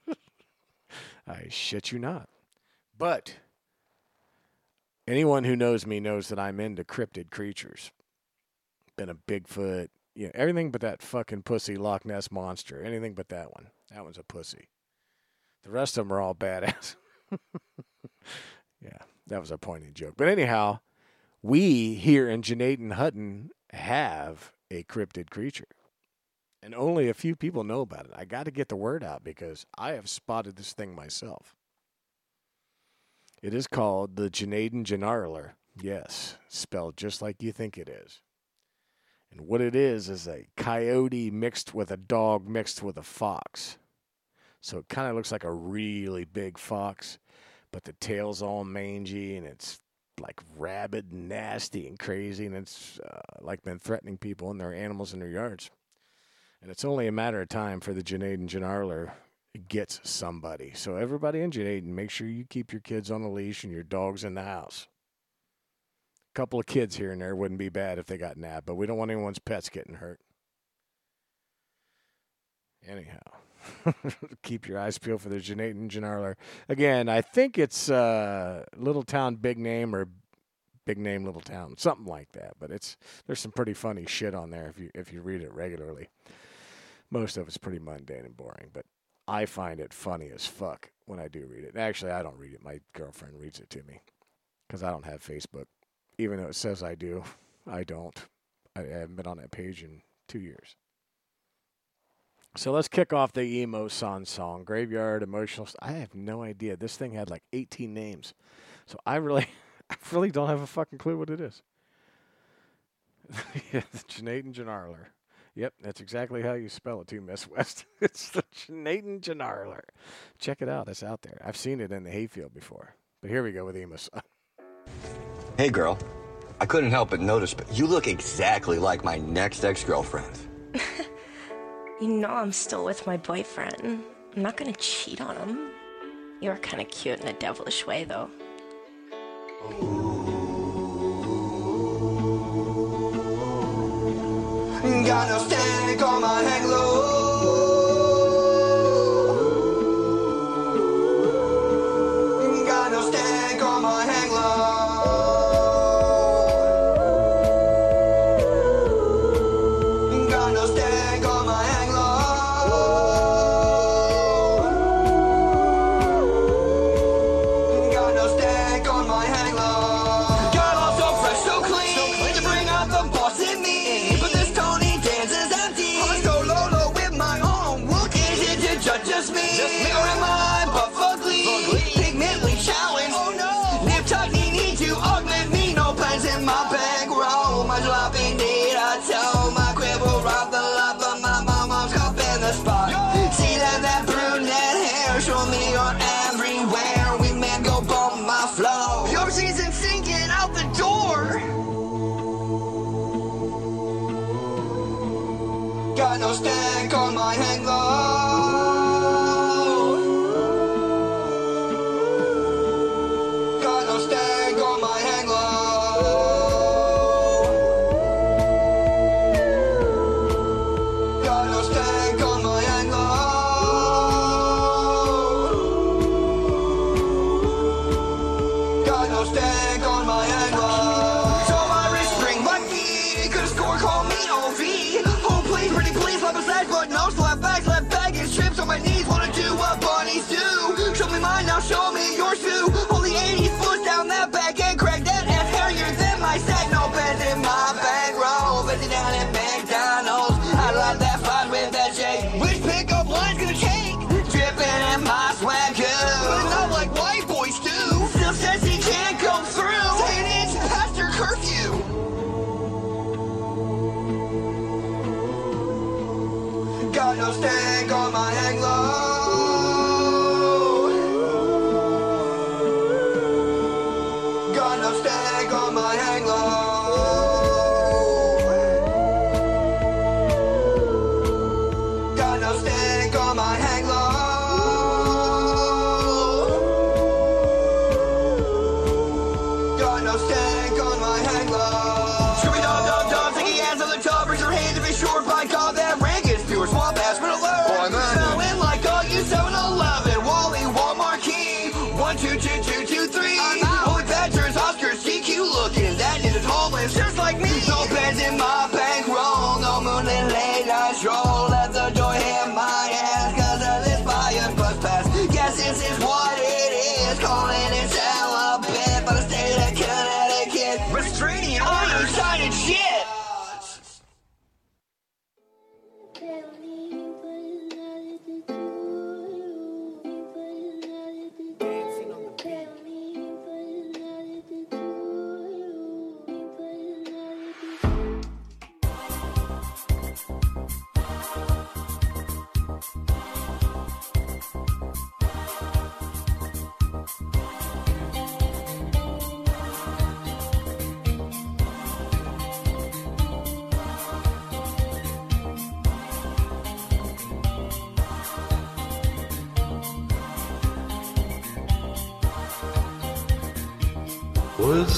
[laughs] I shit you not. But anyone who knows me knows that I'm into cryptid creatures been a Bigfoot, you know, everything but that fucking pussy Loch Ness monster. Anything but that one. That one's a pussy. The rest of them are all badass. [laughs] yeah, that was a pointing joke. But anyhow, we here in Janaden Hutton have a cryptid creature. And only a few people know about it. I got to get the word out because I have spotted this thing myself. It is called the Janaden Janarler. Yes, spelled just like you think it is. And what it is is a coyote mixed with a dog mixed with a fox. So it kind of looks like a really big fox, but the tail's all mangy and it's like rabid and nasty and crazy and it's uh, like been threatening people and their animals in their yards. And it's only a matter of time for the Janaden Janarler gets somebody. So everybody in Janaden, make sure you keep your kids on the leash and your dogs in the house couple of kids here and there wouldn't be bad if they got nabbed, but we don't want anyone's pets getting hurt. Anyhow, [laughs] keep your eyes peeled for the Janaten Janarler. Again, I think it's uh, Little Town Big Name or Big Name Little Town, something like that. But it's there's some pretty funny shit on there if you if you read it regularly. Most of it's pretty mundane and boring, but I find it funny as fuck when I do read it. Actually, I don't read it. My girlfriend reads it to me because I don't have Facebook even though it says I do, I don't. I haven't been on that page in two years. So let's kick off the emo son song, Graveyard Emotional. I have no idea. This thing had like 18 names, so I really, [laughs] I really don't have a fucking clue what it is. [laughs] yeah, the Janaden Janarler. Yep, that's exactly how you spell it too, Miss West. [laughs] it's the Janaden Janarler. Check it out. It's out there. I've seen it in the hayfield before. But here we go with emo son. Hey, girl. I couldn't help but notice, but you look exactly like my next ex girlfriend. [laughs] You know I'm still with my boyfriend. I'm not gonna cheat on him. You're kinda cute in a devilish way, though. Got no standing, come on, hang low.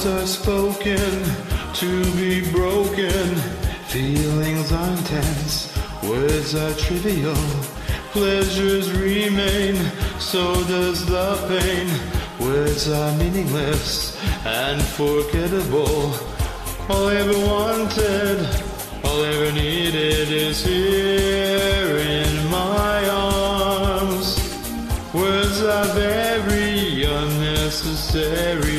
Vows are spoken to be broken. Feelings are intense. Words are trivial. Pleasures remain. So does the pain. Words are meaningless and forgettable. All I ever wanted, all I ever needed is here in my arms. Words are very unnecessary,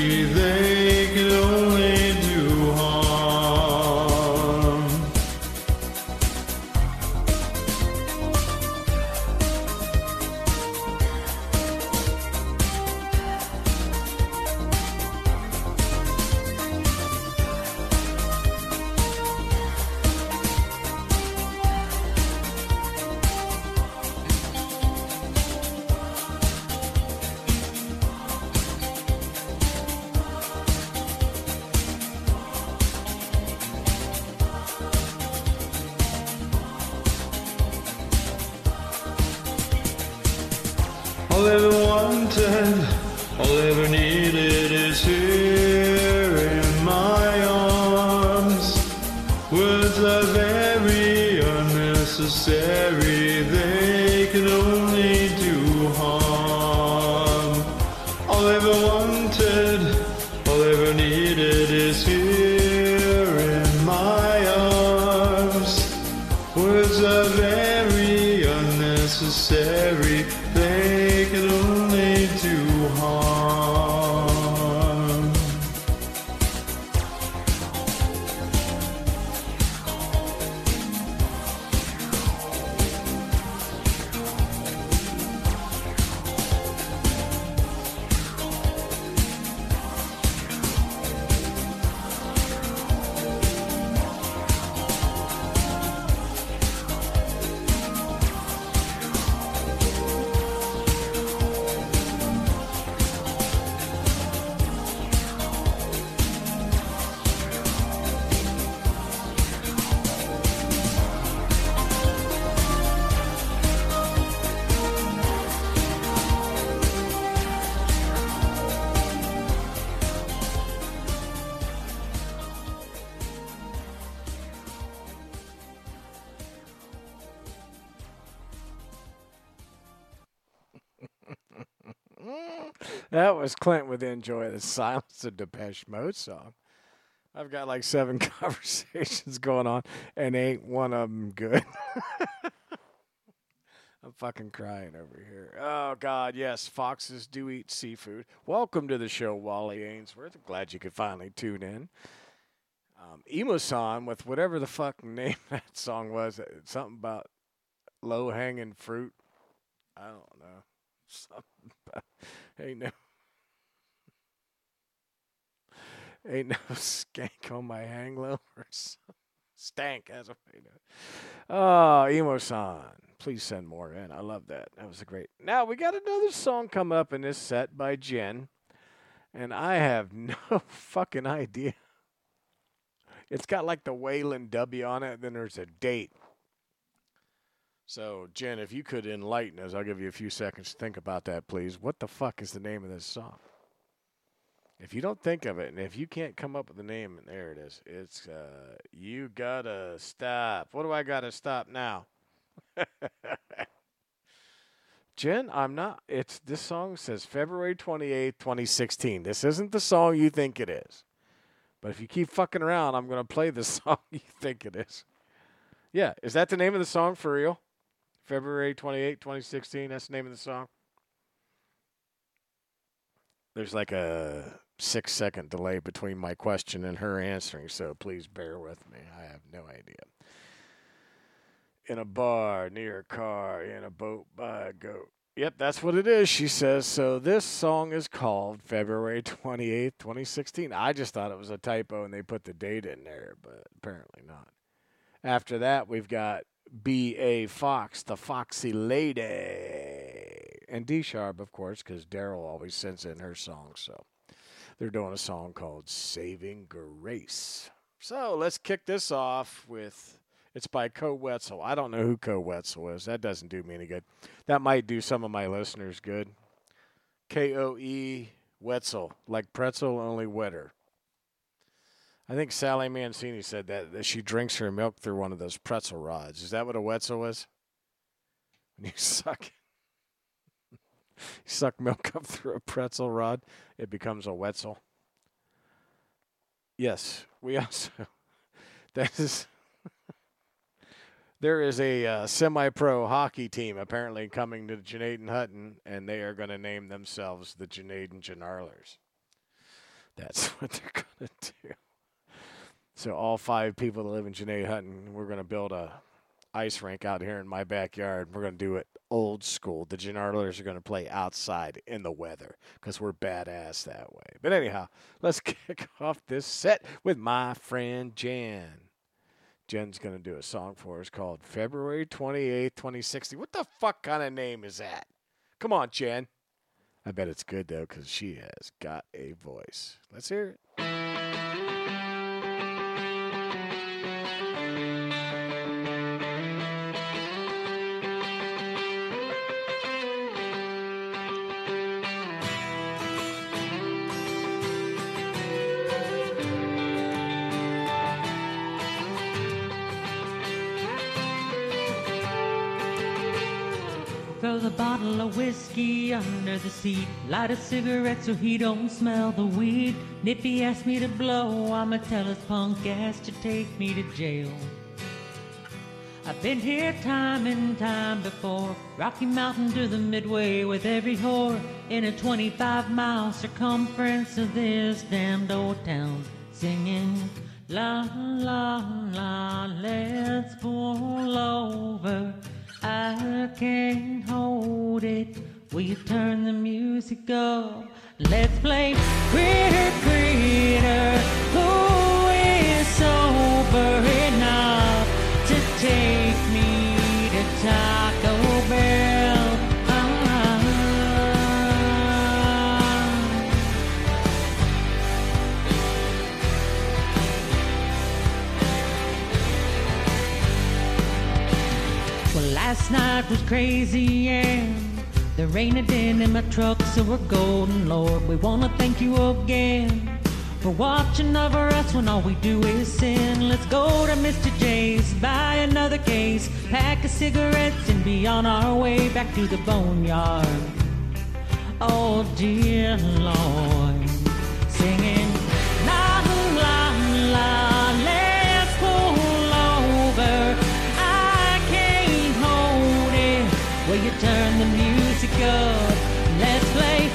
was Clint with Enjoy the Silence, a Depeche Mode song. I've got like seven [laughs] conversations going on, and ain't one of them good. [laughs] I'm fucking crying over here. Oh God, yes, foxes do eat seafood. Welcome to the show, Wally Ainsworth. I'm glad you could finally tune in. Um, with whatever the fucking name [laughs] that song was, uh, something about low hanging fruit. I don't know. Something about, ain't no ain't no [laughs] skank on my hang low [laughs] or. Stank as a way to. Oh, Emo-san. Please send more in. I love that. That was a great. Now we got another song coming up in this set by Jen, and I have [laughs] no fucking idea. It's got like the Wayland W on it, then there's a date. So, Jen, if you could enlighten us, I'll give you a few seconds to think about that, please. What the fuck is the name of this song? If you don't think of it, and if you can't come up with the name, and there it is. It's uh, you gotta stop. What do I gotta stop now? [laughs] Jen, I'm not. It's this song says February 28th, 2016. This isn't the song you think it is. But if you keep fucking around, I'm to play the [laughs] song you think it is. Yeah, is that the name of the song for real? February 28th, 2016. That's the name of the song. There's like a six second delay between my question and her answering, so please bear with me. I have no idea in a bar, near a car, in a boat by a goat. Yep, that's what it is, she says. So this song is called February 28th, 2016. I just thought it was a typo and they put the date in there, but apparently not. After that, we've got B.A. Fox, the Foxy Lady. And D Sharp, of course, because Daryl always sends in her songs. So they're doing a song called Saving Grace. So let's kick this off with it's by Koe Wetzel. I don't know who Koe Wetzel is. That doesn't do me any good. That might do some of my listeners good. K O E Wetzel, like pretzel, only wetter. I think Sally Mancini said that, that she drinks her milk through one of those pretzel rods. Is that what a Wetzel is? When [laughs] you suck, [laughs] suck milk up through a pretzel rod, it becomes a Wetzel. Yes, we [laughs] also. That is [laughs] there is a uh, semi-pro hockey team apparently coming to Janaden Hutton, and they are going to name themselves the Janaden Janarlers. That's what they're going to do. So all five people that live in Janaden Hutton, we're going to build a ice rink out here in my backyard. We're going to do it old school. The Janarlers are going to play outside in the weather because we're badass that way. But anyhow, let's [laughs] kick off this set with my friend Jan. Jen's going to do a song for us called February 28th, 2060. What the fuck kind of name is that? Come on, Jen. I bet it's good, though, because she has got a voice. Let's hear it. Throw the bottle of whiskey under the seat. Light a cigarette so he don't smell the weed. And if he asks me to blow, I'ma tell his punk ass to take me to jail. I've been here time and time before. Rocky Mountain to the Midway with every whore in a 25 mile circumference of this damned old town. Singing la la la, let's pull over. I can't hold it. Will you turn the music up? Let's play Critter Critter. Who is sober enough to take me to Taco last night was crazy and the rain had been in my truck, so we're golden, Lord. We wanna thank you again for watching over us when all we do is sin. Let's go to Mr. J's, buy another case, pack of cigarettes, and be on our way back to the boneyard. Oh dear Lord, singing la la la, Will you turn the music up? Let's play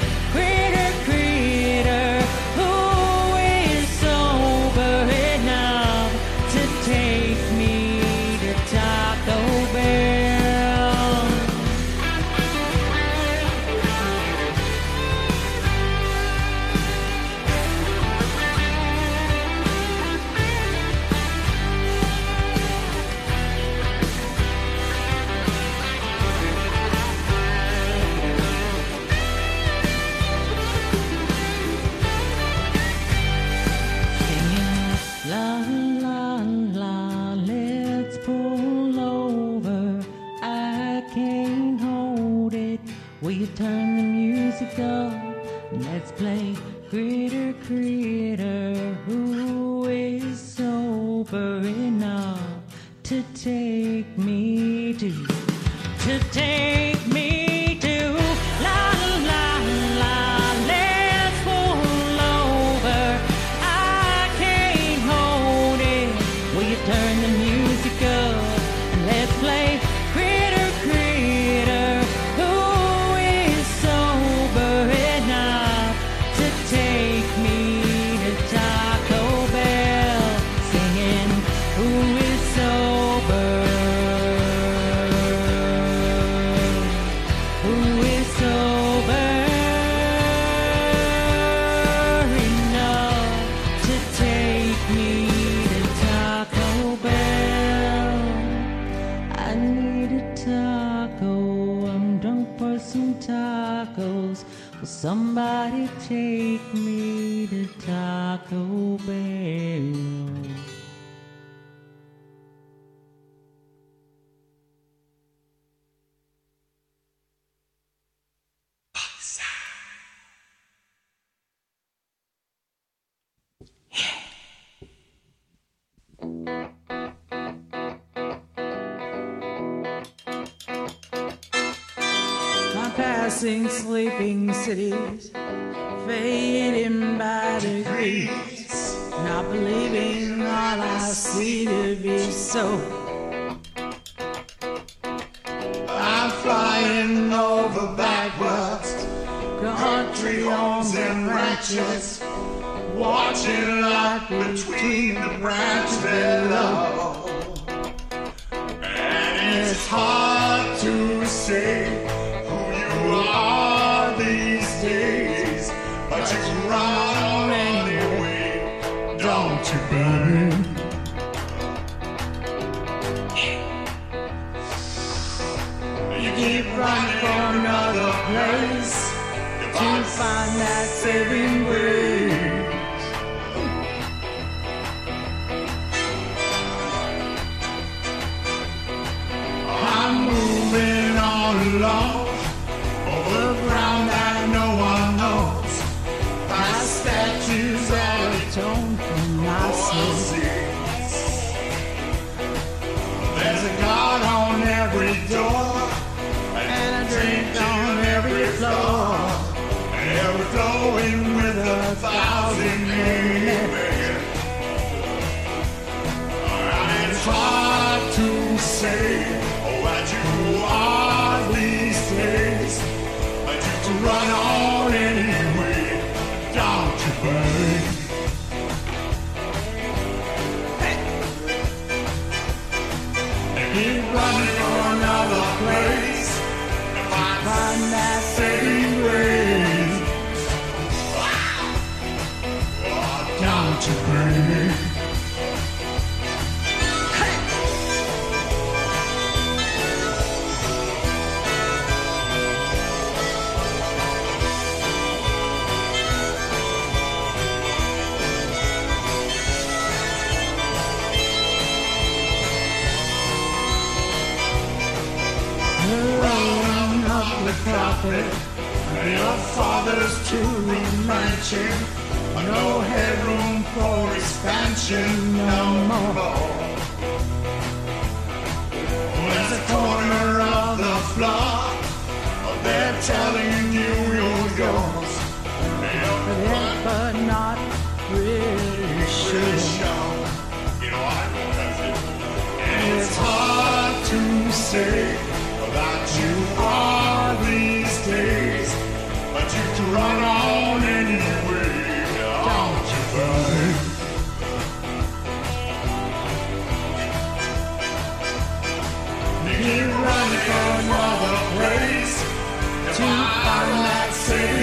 No headroom for expansion no more. There's a corner of the floor. They're telling you you're yours. Yeah, but not really sure. You know, I know that's it. And it's hard to say. say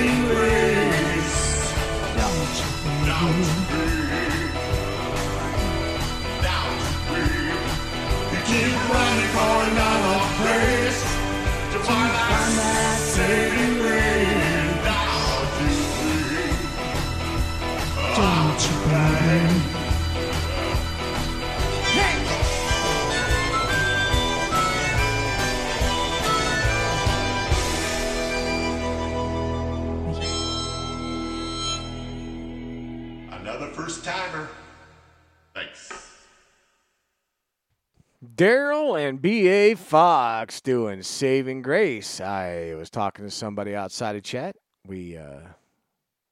Daryl and B.A. Fox doing Saving Grace. I was talking to somebody outside of chat. We, uh,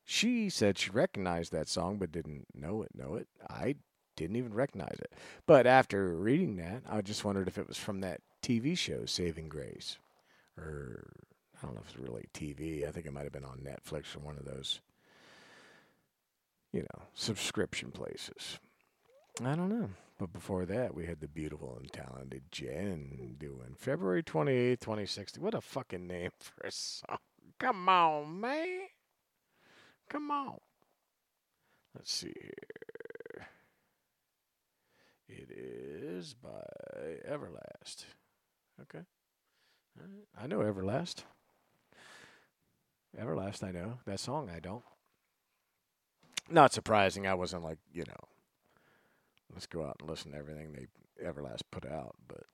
she said she recognized that song but didn't know it. Know it. I didn't even recognize it. But after reading that, I just wondered if it was from that TV show Saving Grace, or I don't know if it's really TV. I think it might have been on Netflix or one of those, you know, subscription places. I don't know. But before that, we had the beautiful and talented Jen doing February 28th, 2060. What a fucking name for a song. Come on, man. Come on. Let's see here. It is by Everlast. Okay. I know Everlast. Everlast, I know. That song, I don't. Not surprising. I wasn't like, you know, let's go out and listen to everything they Everlast put out, but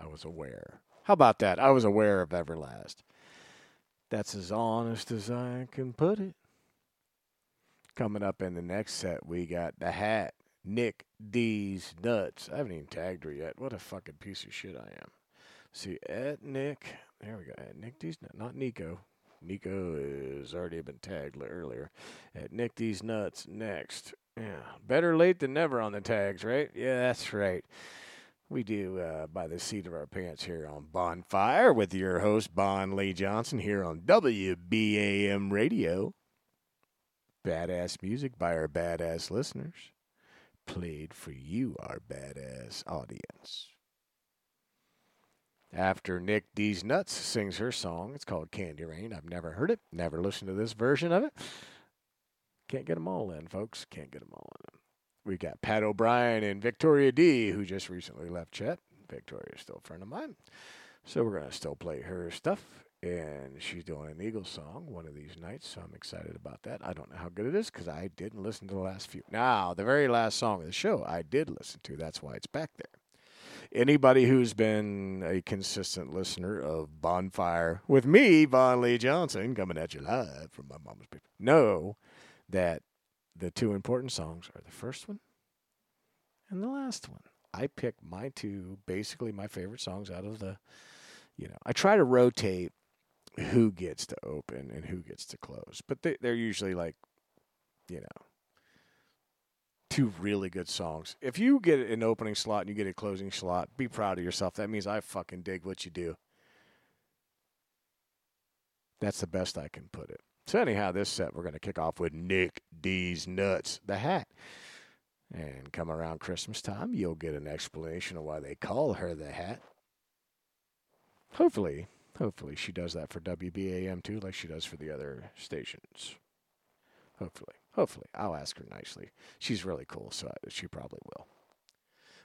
I was aware. How about that? I was aware of Everlast. That's as honest as I can put it. Coming up in the next set, we got the hat. Nick D's nuts. I haven't even tagged her yet. What a fucking piece of shit I am. See, at Nick, there we go. At Nick D's not Nico. Nico has already been tagged earlier. At Nick D's nuts next. Yeah, better late than never on the tags, right? Yeah, that's right. We do uh, by the seat of our pants here on Bonfire with your host Bon Lee Johnson here on WBAM Radio. Badass music by our badass listeners, played for you, our badass audience. After Nick D's Nuts sings her song, it's called Candy Rain. I've never heard it, never listened to this version of it. Can't get them all in, folks. Can't get them all in. We got Pat O'Brien and Victoria D, who just recently left Chet. Victoria's still a friend of mine. So we're going to still play her stuff. And she's doing an Eagles song one of these nights. So I'm excited about that. I don't know how good it is because I didn't listen to the last few. Now, the very last song of the show, I did listen to. That's why it's back there. Anybody who's been a consistent listener of Bonfire with me, Bon Lee Johnson, coming at you live from my mama's people, know that the two important songs are the first one and the last one. I pick my two, basically my favorite songs out of the, you know, I try to rotate who gets to open and who gets to close, but they, they're usually like, you know, two really good songs. If you get an opening slot and you get a closing slot, be proud of yourself. That means I fucking dig what you do. That's the best I can put it. So anyhow, this set we're going to kick off with Nick D's Nuts, the hat. And come around Christmas time, you'll get an explanation of why they call her the hat. Hopefully, hopefully she does that for WBAM too, like she does for the other stations. Hopefully, hopefully. I'll ask her nicely. She's really cool, so she probably will.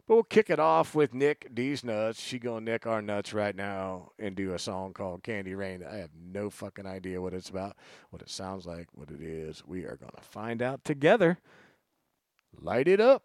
But we'll kick it off with Nick D's Nuts. She gonna nick our nuts right now and do a song called Candy Rain. I have no fucking idea what it's about, what it sounds like, what it is. We are gonna find out together. Light it up.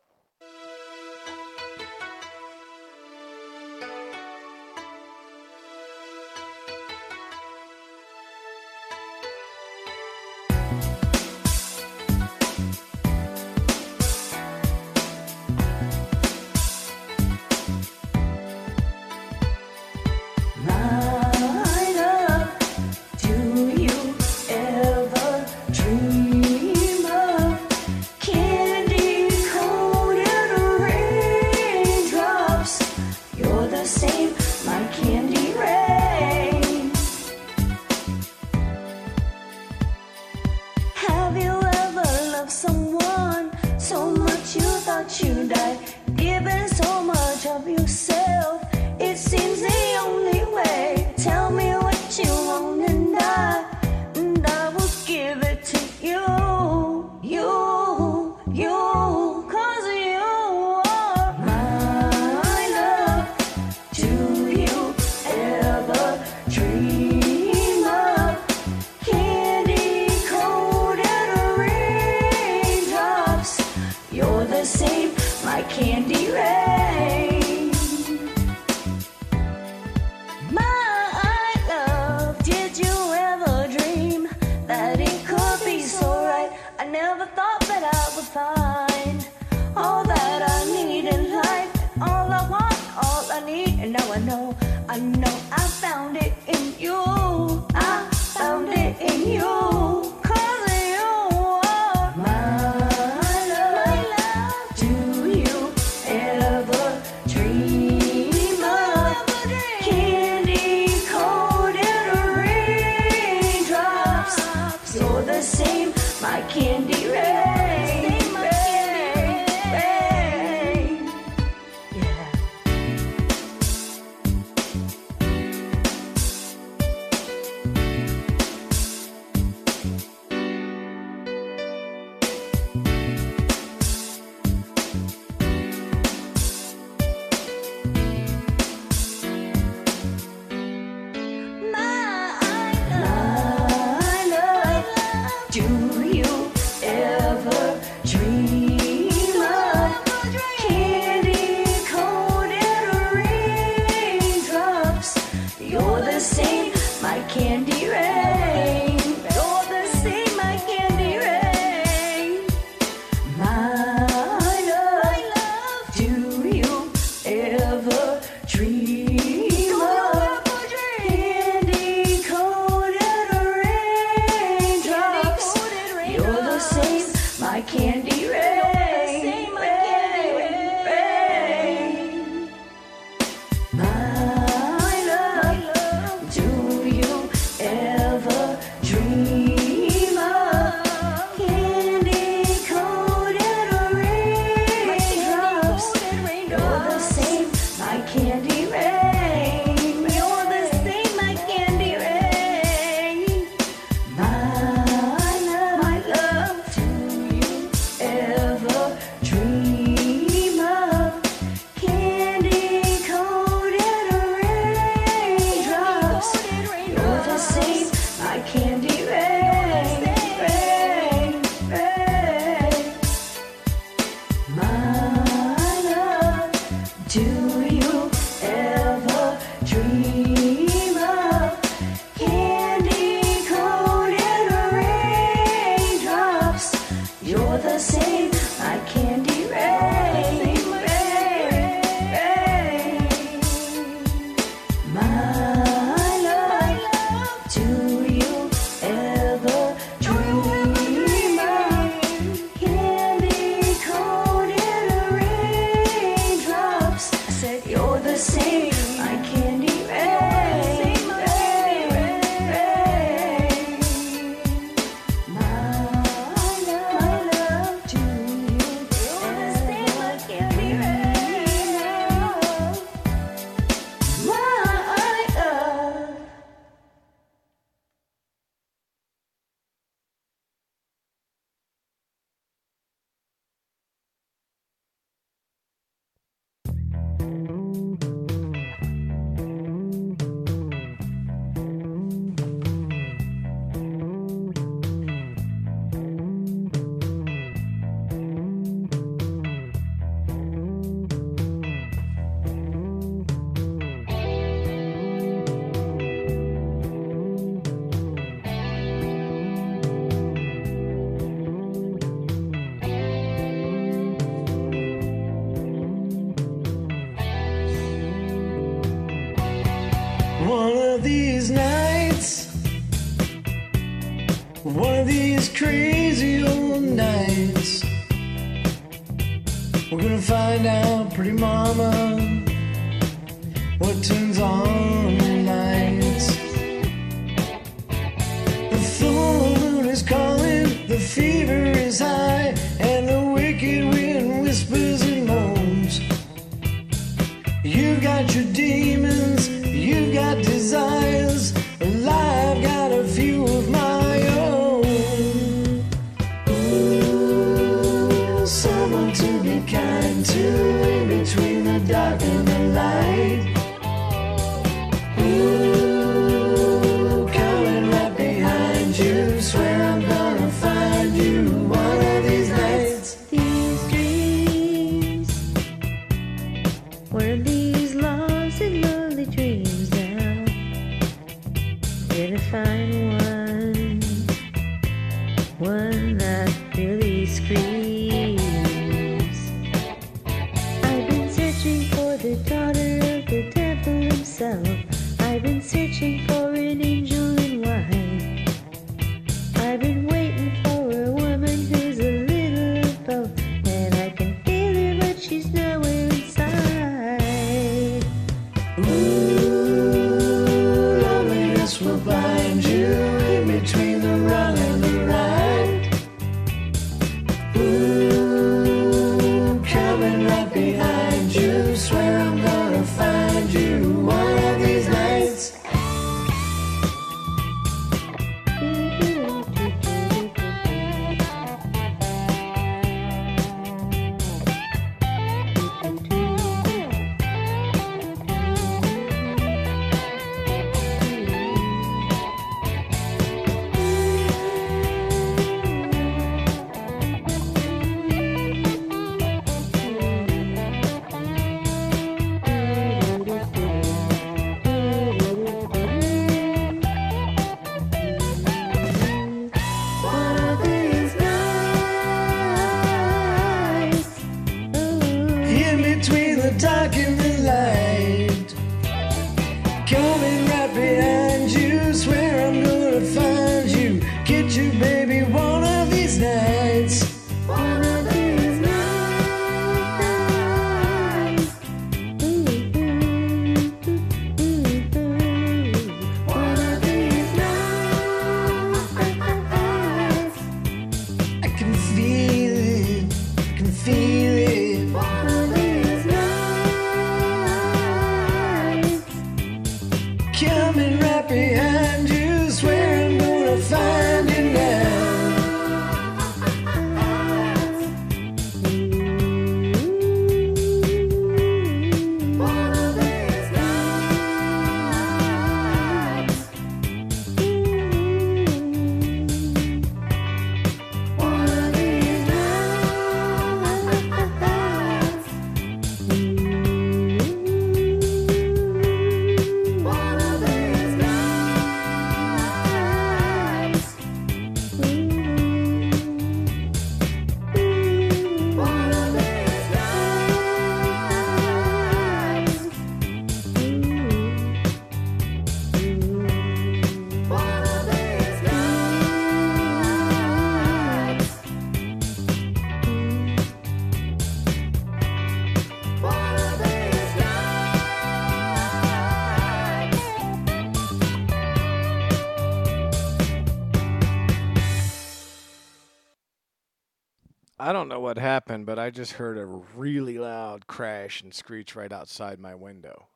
I don't know what happened, but I just heard a really loud crash and screech right outside my window,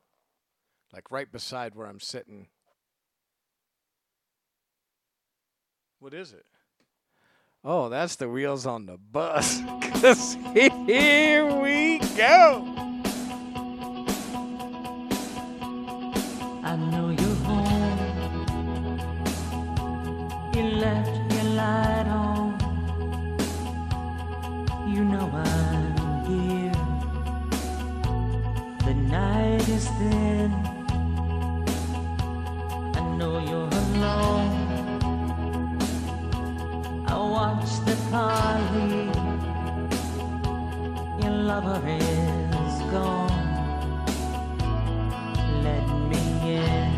like right beside where I'm sitting. What is it? Oh, that's the wheels on the bus. [laughs] Cause here we go. I know you're home. You left your light on. I'm here. The night is thin. I know you're alone. I watch the party. Your lover is gone. Let me in.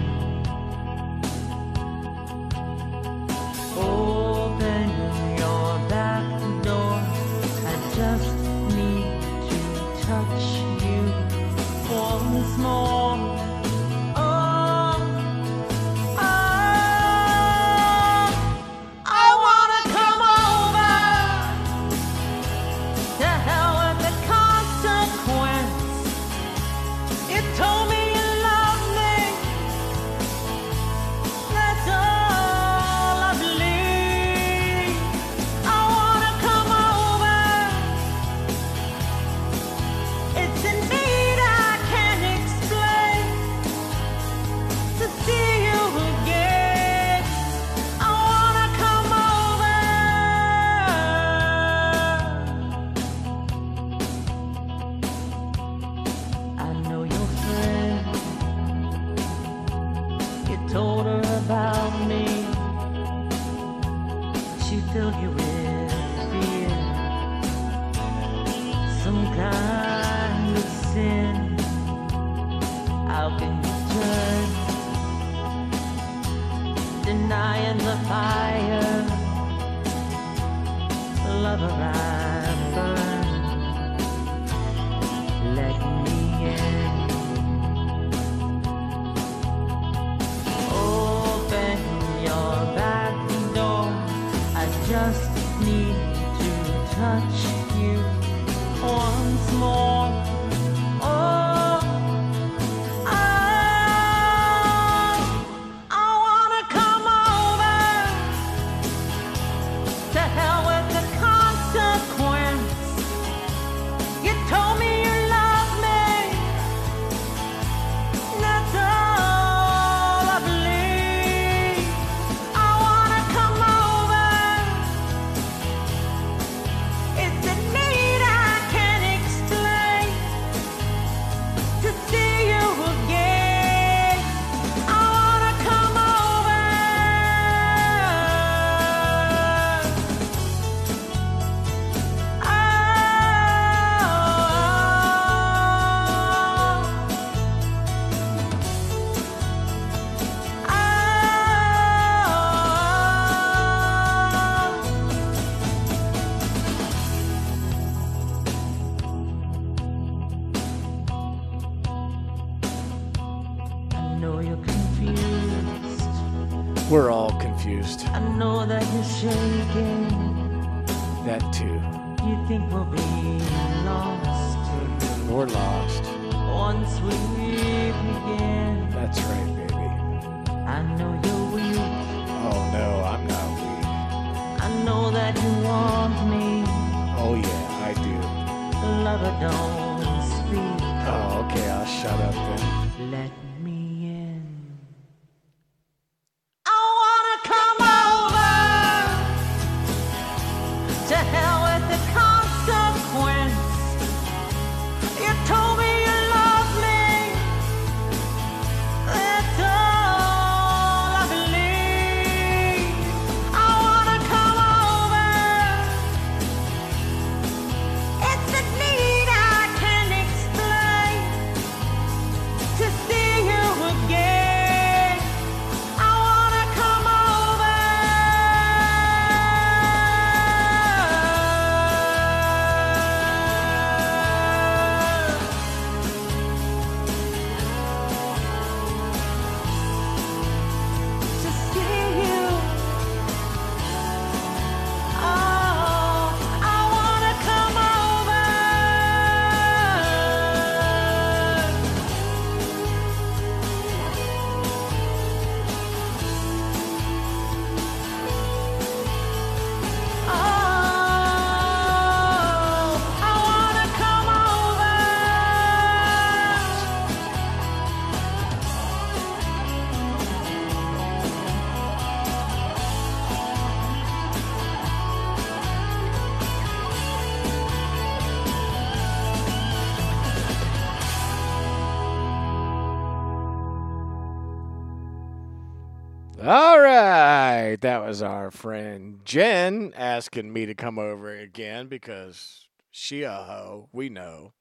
All right, that was our friend Jen asking me to come over again because she a hoe. We know.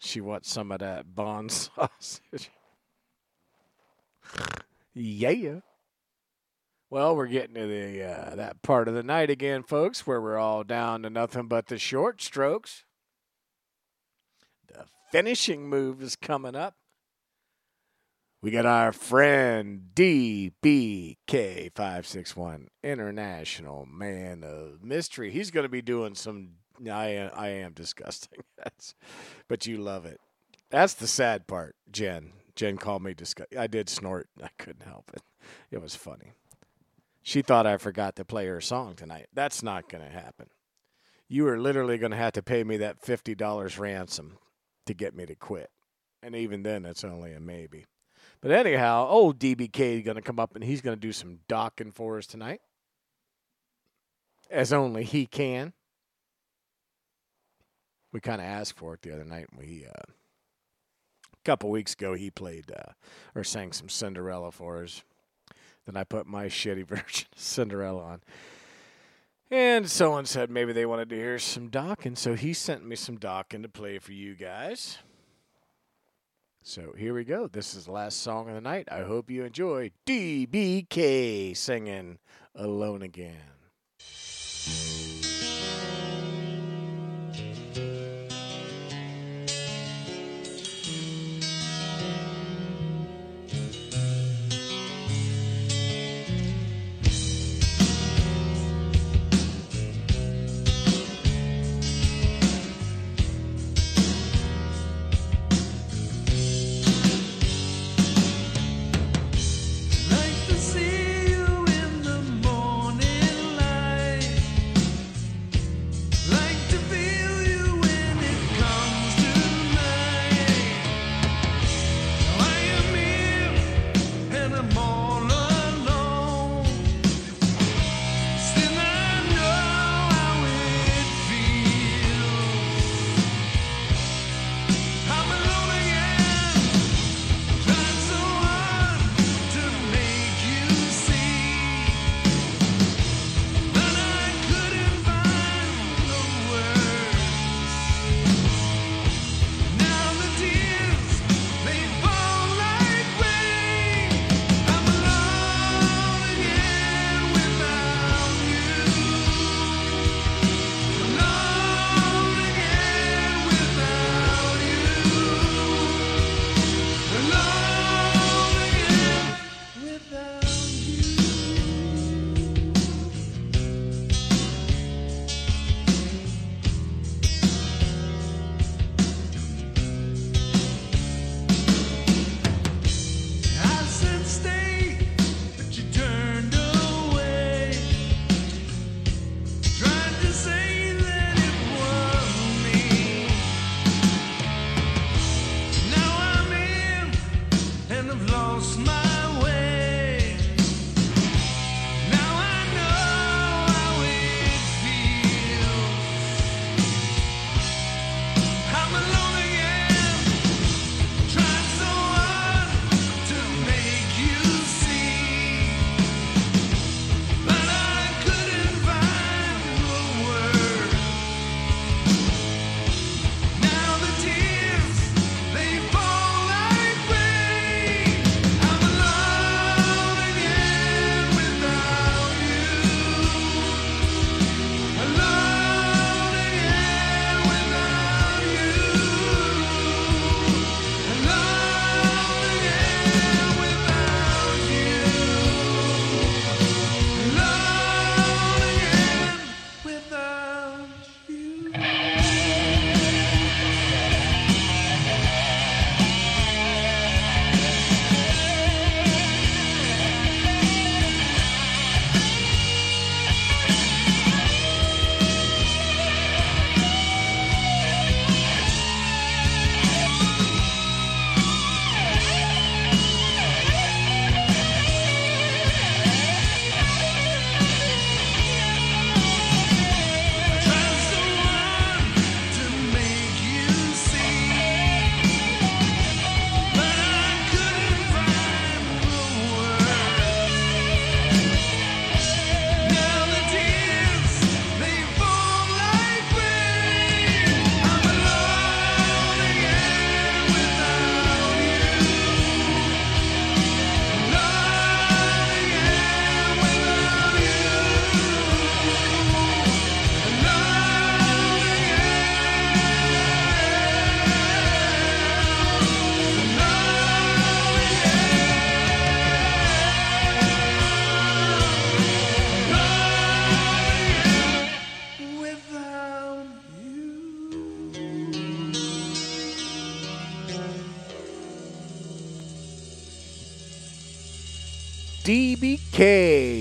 She wants some of that bond [laughs] sausage. yeah. Well, we're getting to the uh, that part of the night again, folks, where we're all down to nothing but the short strokes. The finishing move is coming up. We got our friend DBK561, International Man of Mystery. He's going to be doing some. I, I am disgusting. [laughs] That's, but you love it. That's the sad part, Jen. Jen called me disgust. I did snort. [laughs] I couldn't help it. It was funny. She thought I forgot to play her song tonight. That's not going to happen. You are literally going to have to pay me that $50 ransom to get me to quit. And even then, it's only a maybe. But anyhow, old DBK is going to come up and he's going to do some Dokken for us tonight, as only he can. We kind of asked for it the other night. We uh, a couple weeks ago he played uh, or sang some Cinderella for us. Then I put my [laughs] shitty version of Cinderella on. And someone said maybe they wanted to hear some Dokken, so he sent me some Dokken to play for you guys. So here we go. This is the last song of the night. I hope you enjoy DBK singing Alone Again.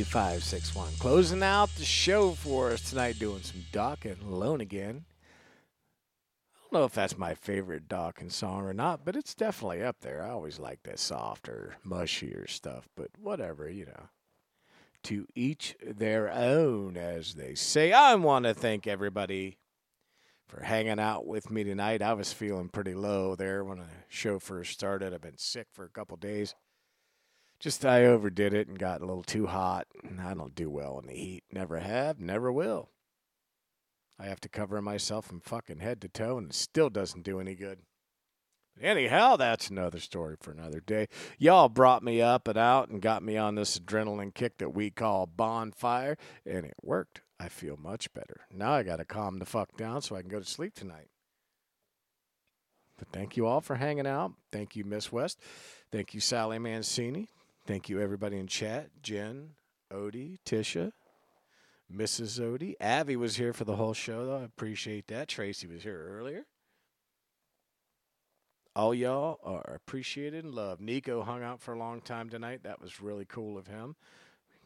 DBK561 closing out the show for us tonight, doing some and Alone again. I don't know if that's my favorite Dokken song or not, but it's definitely up there. I always like that softer, mushier stuff, but whatever, you know. To each their own, as they say. I want to thank everybody for hanging out with me tonight. I was feeling pretty low there when the show first started. I've been sick for a couple days. Just I overdid it and got a little too hot. And I don't do well in the heat. Never have, never will. I have to cover myself from fucking head to toe, and it still doesn't do any good. Anyhow, that's another story for another day. Y'all brought me up and out and got me on this adrenaline kick that we call bonfire, and it worked. I feel much better. Now I got to calm the fuck down so I can go to sleep tonight. But thank you all for hanging out. Thank you, Miss West. Thank you, Sally Mancini. Thank you, everybody in chat. Jen, Odie, Tisha, Mrs. Odie. Abby was here for the whole show, though. I appreciate that. Tracy was here earlier. All y'all are appreciated and loved. Nico hung out for a long time tonight. That was really cool of him.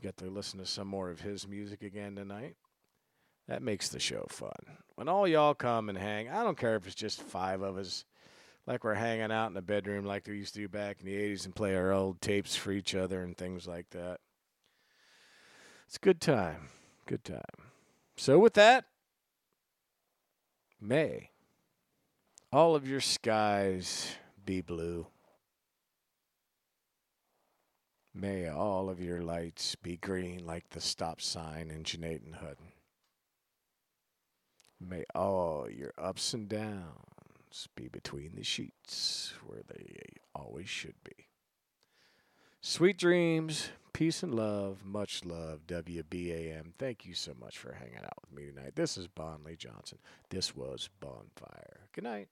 Get to listen to some more of his music again tonight. That makes the show fun. When all y'all come and hang, I don't care if it's just five of us, like we're hanging out in the bedroom like we used to do back in the 80s and play our old tapes for each other and things like that. It's a good time. Good time. So, with that, May all of your skies be blue. May all of your lights be green like the stop sign in Janae and Hutton. May all your ups and downs be between the sheets where they always should be. Sweet dreams, peace and love, much love, WBAM. Thank you so much for hanging out with me tonight. This is Bon Lee Johnson. This was Bonfire. Good night.